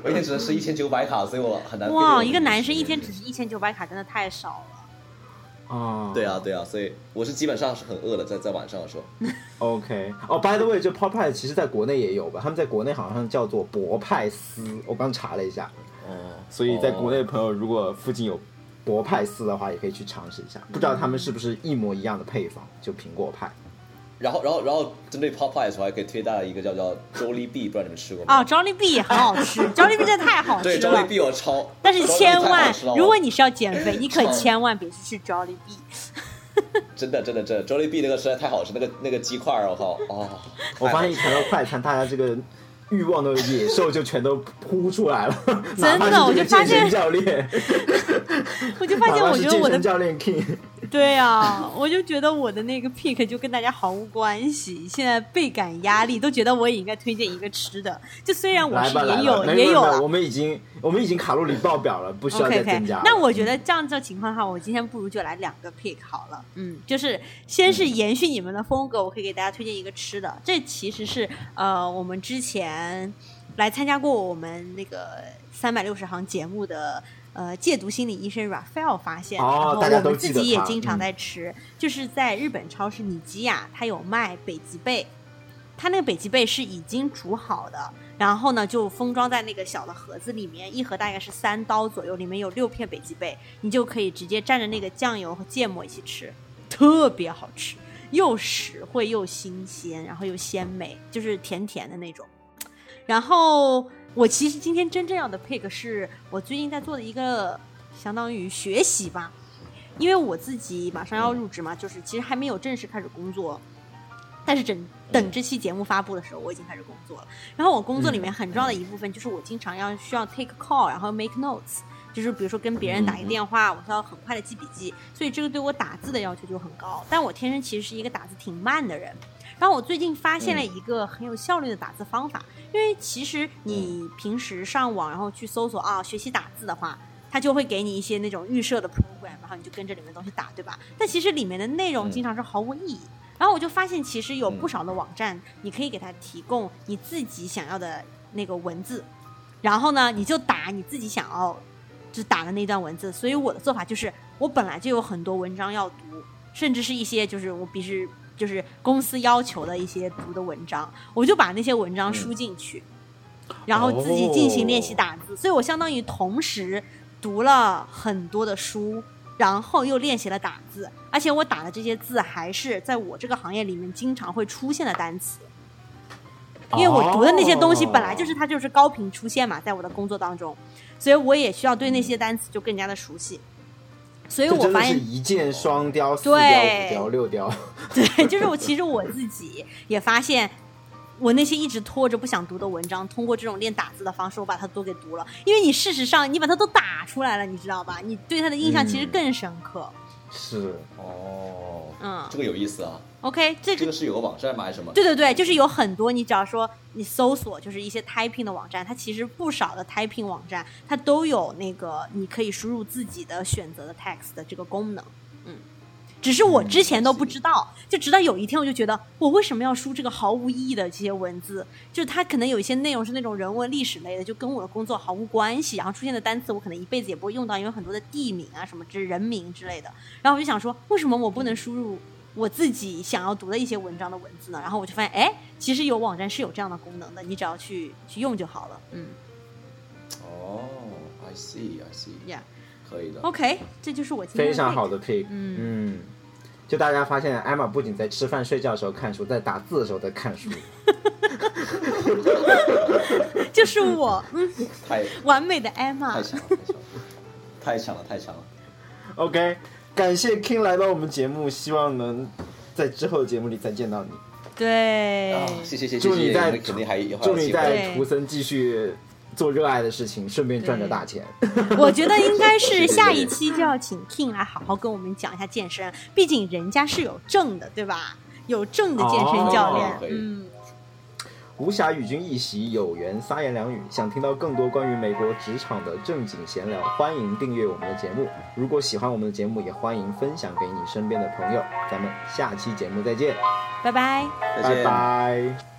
我一天只能吃一千九百卡，所以我很难。哇，一个男生一天只吃一千九百卡，真的太少了。哦，对啊，对啊，所以我是基本上是很饿的，在在晚上的时候。OK，哦、b y the way，这 Popeye 其实在国内也有吧？他们在国内好像叫做博派斯，我刚查了一下。哦，所以在国内的朋友如果附近有博派斯的话，也可以去尝试一下。不知道他们是不是一模一样的配方，就苹果派。然后，然后，然后针对 Popeyes，我还可以推大家一个叫叫 Jollibee，不知道你们吃过吗？哦，Jollibee 也很好吃，Jollibee 真的太好吃了对。，Jollibee 我超，但是千万，如果你是要减肥，你可千万别去吃 Jollibee。真的真的真的 Jollibee 那个实在太好吃，那个那个鸡块儿，我靠，哦，我发现一谈到快餐，大家这个欲望的野兽就全都扑出来了。哪怕是我就发现身教练，我就发现，我觉得我的身教练 King，对啊，我就觉得我的那个 pick 就跟大家毫无关系，现在倍感压力，都觉得我也应该推荐一个吃的。就虽然我是也有也有了我们已经我们已经卡路里爆表了，不需要再增加。那我觉得这样这情况的话，我今天不如就来两个 pick 好了。嗯，就是先是延续你们的风格，我可以给大家推荐一个吃的。这其实是呃我们之前来参加过我们那个三百六十行节目的。呃，戒毒心理医生 Raphael 发现，哦然后我们自己也经常嗯在吃，就是在日本超市尼基亚，它有卖北极贝，它那个北极贝是已经煮好的，然后呢就封装在那个小的盒子里面，一盒大概是三刀左右，里面有六片北极贝，你就可以直接蘸着那个酱油和芥末一起吃，特别好吃，又实惠又新鲜，然后又鲜美，就是甜甜的那种。然后我其实今天真正要的 pick 是我最近在做的一个相当于学习吧，因为我自己马上要入职嘛，就是其实还没有正式开始工作，但是等等这期节目发布的时候，我已经开始工作了。然后我工作里面很重要的一部分就是我经常要需要 take call，然后 make notes，就是比如说跟别人打一个电话，我需要很快的记笔记，所以这个对我打字的要求就很高。但我天生其实是一个打字挺慢的人。然后我最近发现了一个很有效率的打字方法，因为其实你平时上网然后去搜索啊学习打字的话，它就会给你一些那种预设的 program，然后你就跟着里面的东西打，对吧？但其实里面的内容经常是毫无意义。然后我就发现，其实有不少的网站，你可以给它提供你自己想要的那个文字，然后呢，你就打你自己想要就打的那段文字。所以我的做法就是，我本来就有很多文章要读，甚至是一些就是我必须就是公司要求的一些读的文章，我就把那些文章输进去，然后自己进行练习打字。所以我相当于同时读了很多的书，然后又练习了打字，而且我打的这些字还是在我这个行业里面经常会出现的单词。因为我读的那些东西本来就是它就是高频出现嘛，在我的工作当中，所以我也需要对那些单词就更加的熟悉。所以我发现一箭双雕，四雕、五雕、六雕。对，就是我其实我自己也发现，我那些一直拖着不想读的文章，通过这种练打字的方式，我把它都给读了。因为你事实上你把它都打出来了，你知道吧？你对它的印象其实更深刻。是哦，嗯，这个有意思啊。OK，这这个是有个网站吗？还是什么？对对对，就是有很多，你只要说你搜索，就是一些 typing 的网站，它其实不少的 typing 网站，它都有那个你可以输入自己的选择的 text 的这个功能。嗯，只是我之前都不知道，就直到有一天我就觉得，我为什么要输这个毫无意义的这些文字？就是它可能有一些内容是那种人文历史类的，就跟我的工作毫无关系，然后出现的单词我可能一辈子也不会用到，因为很多的地名啊什么之人名之类的。然后我就想说，为什么我不能输入？我自己想要读的一些文章的文字呢，然后我就发现，哎，其实有网站是有这样的功能的，你只要去去用就好了。嗯。哦，I see，I see。Yeah，可以的。OK，这就是我今天非常好的 pick。嗯嗯，就大家发现，艾玛不仅在吃饭睡觉的时候看书，在打字的时候在看书。就是我，嗯，太完美的艾玛。太强了，太强了，太强了。OK。感谢 King 来到我们节目，希望能在之后的节目里再见到你。对，谢谢谢谢。祝你在肯定还祝你在图森继续做热爱的事情，顺便赚着大钱。我觉得应该是下一期就要请 King 来好好跟我们讲一下健身，毕竟人家是有证的，对吧？有证的健身教练，嗯。无暇与君一席，有缘三言两语。想听到更多关于美国职场的正经闲聊，欢迎订阅我们的节目。如果喜欢我们的节目，也欢迎分享给你身边的朋友。咱们下期节目再见，拜拜，拜拜。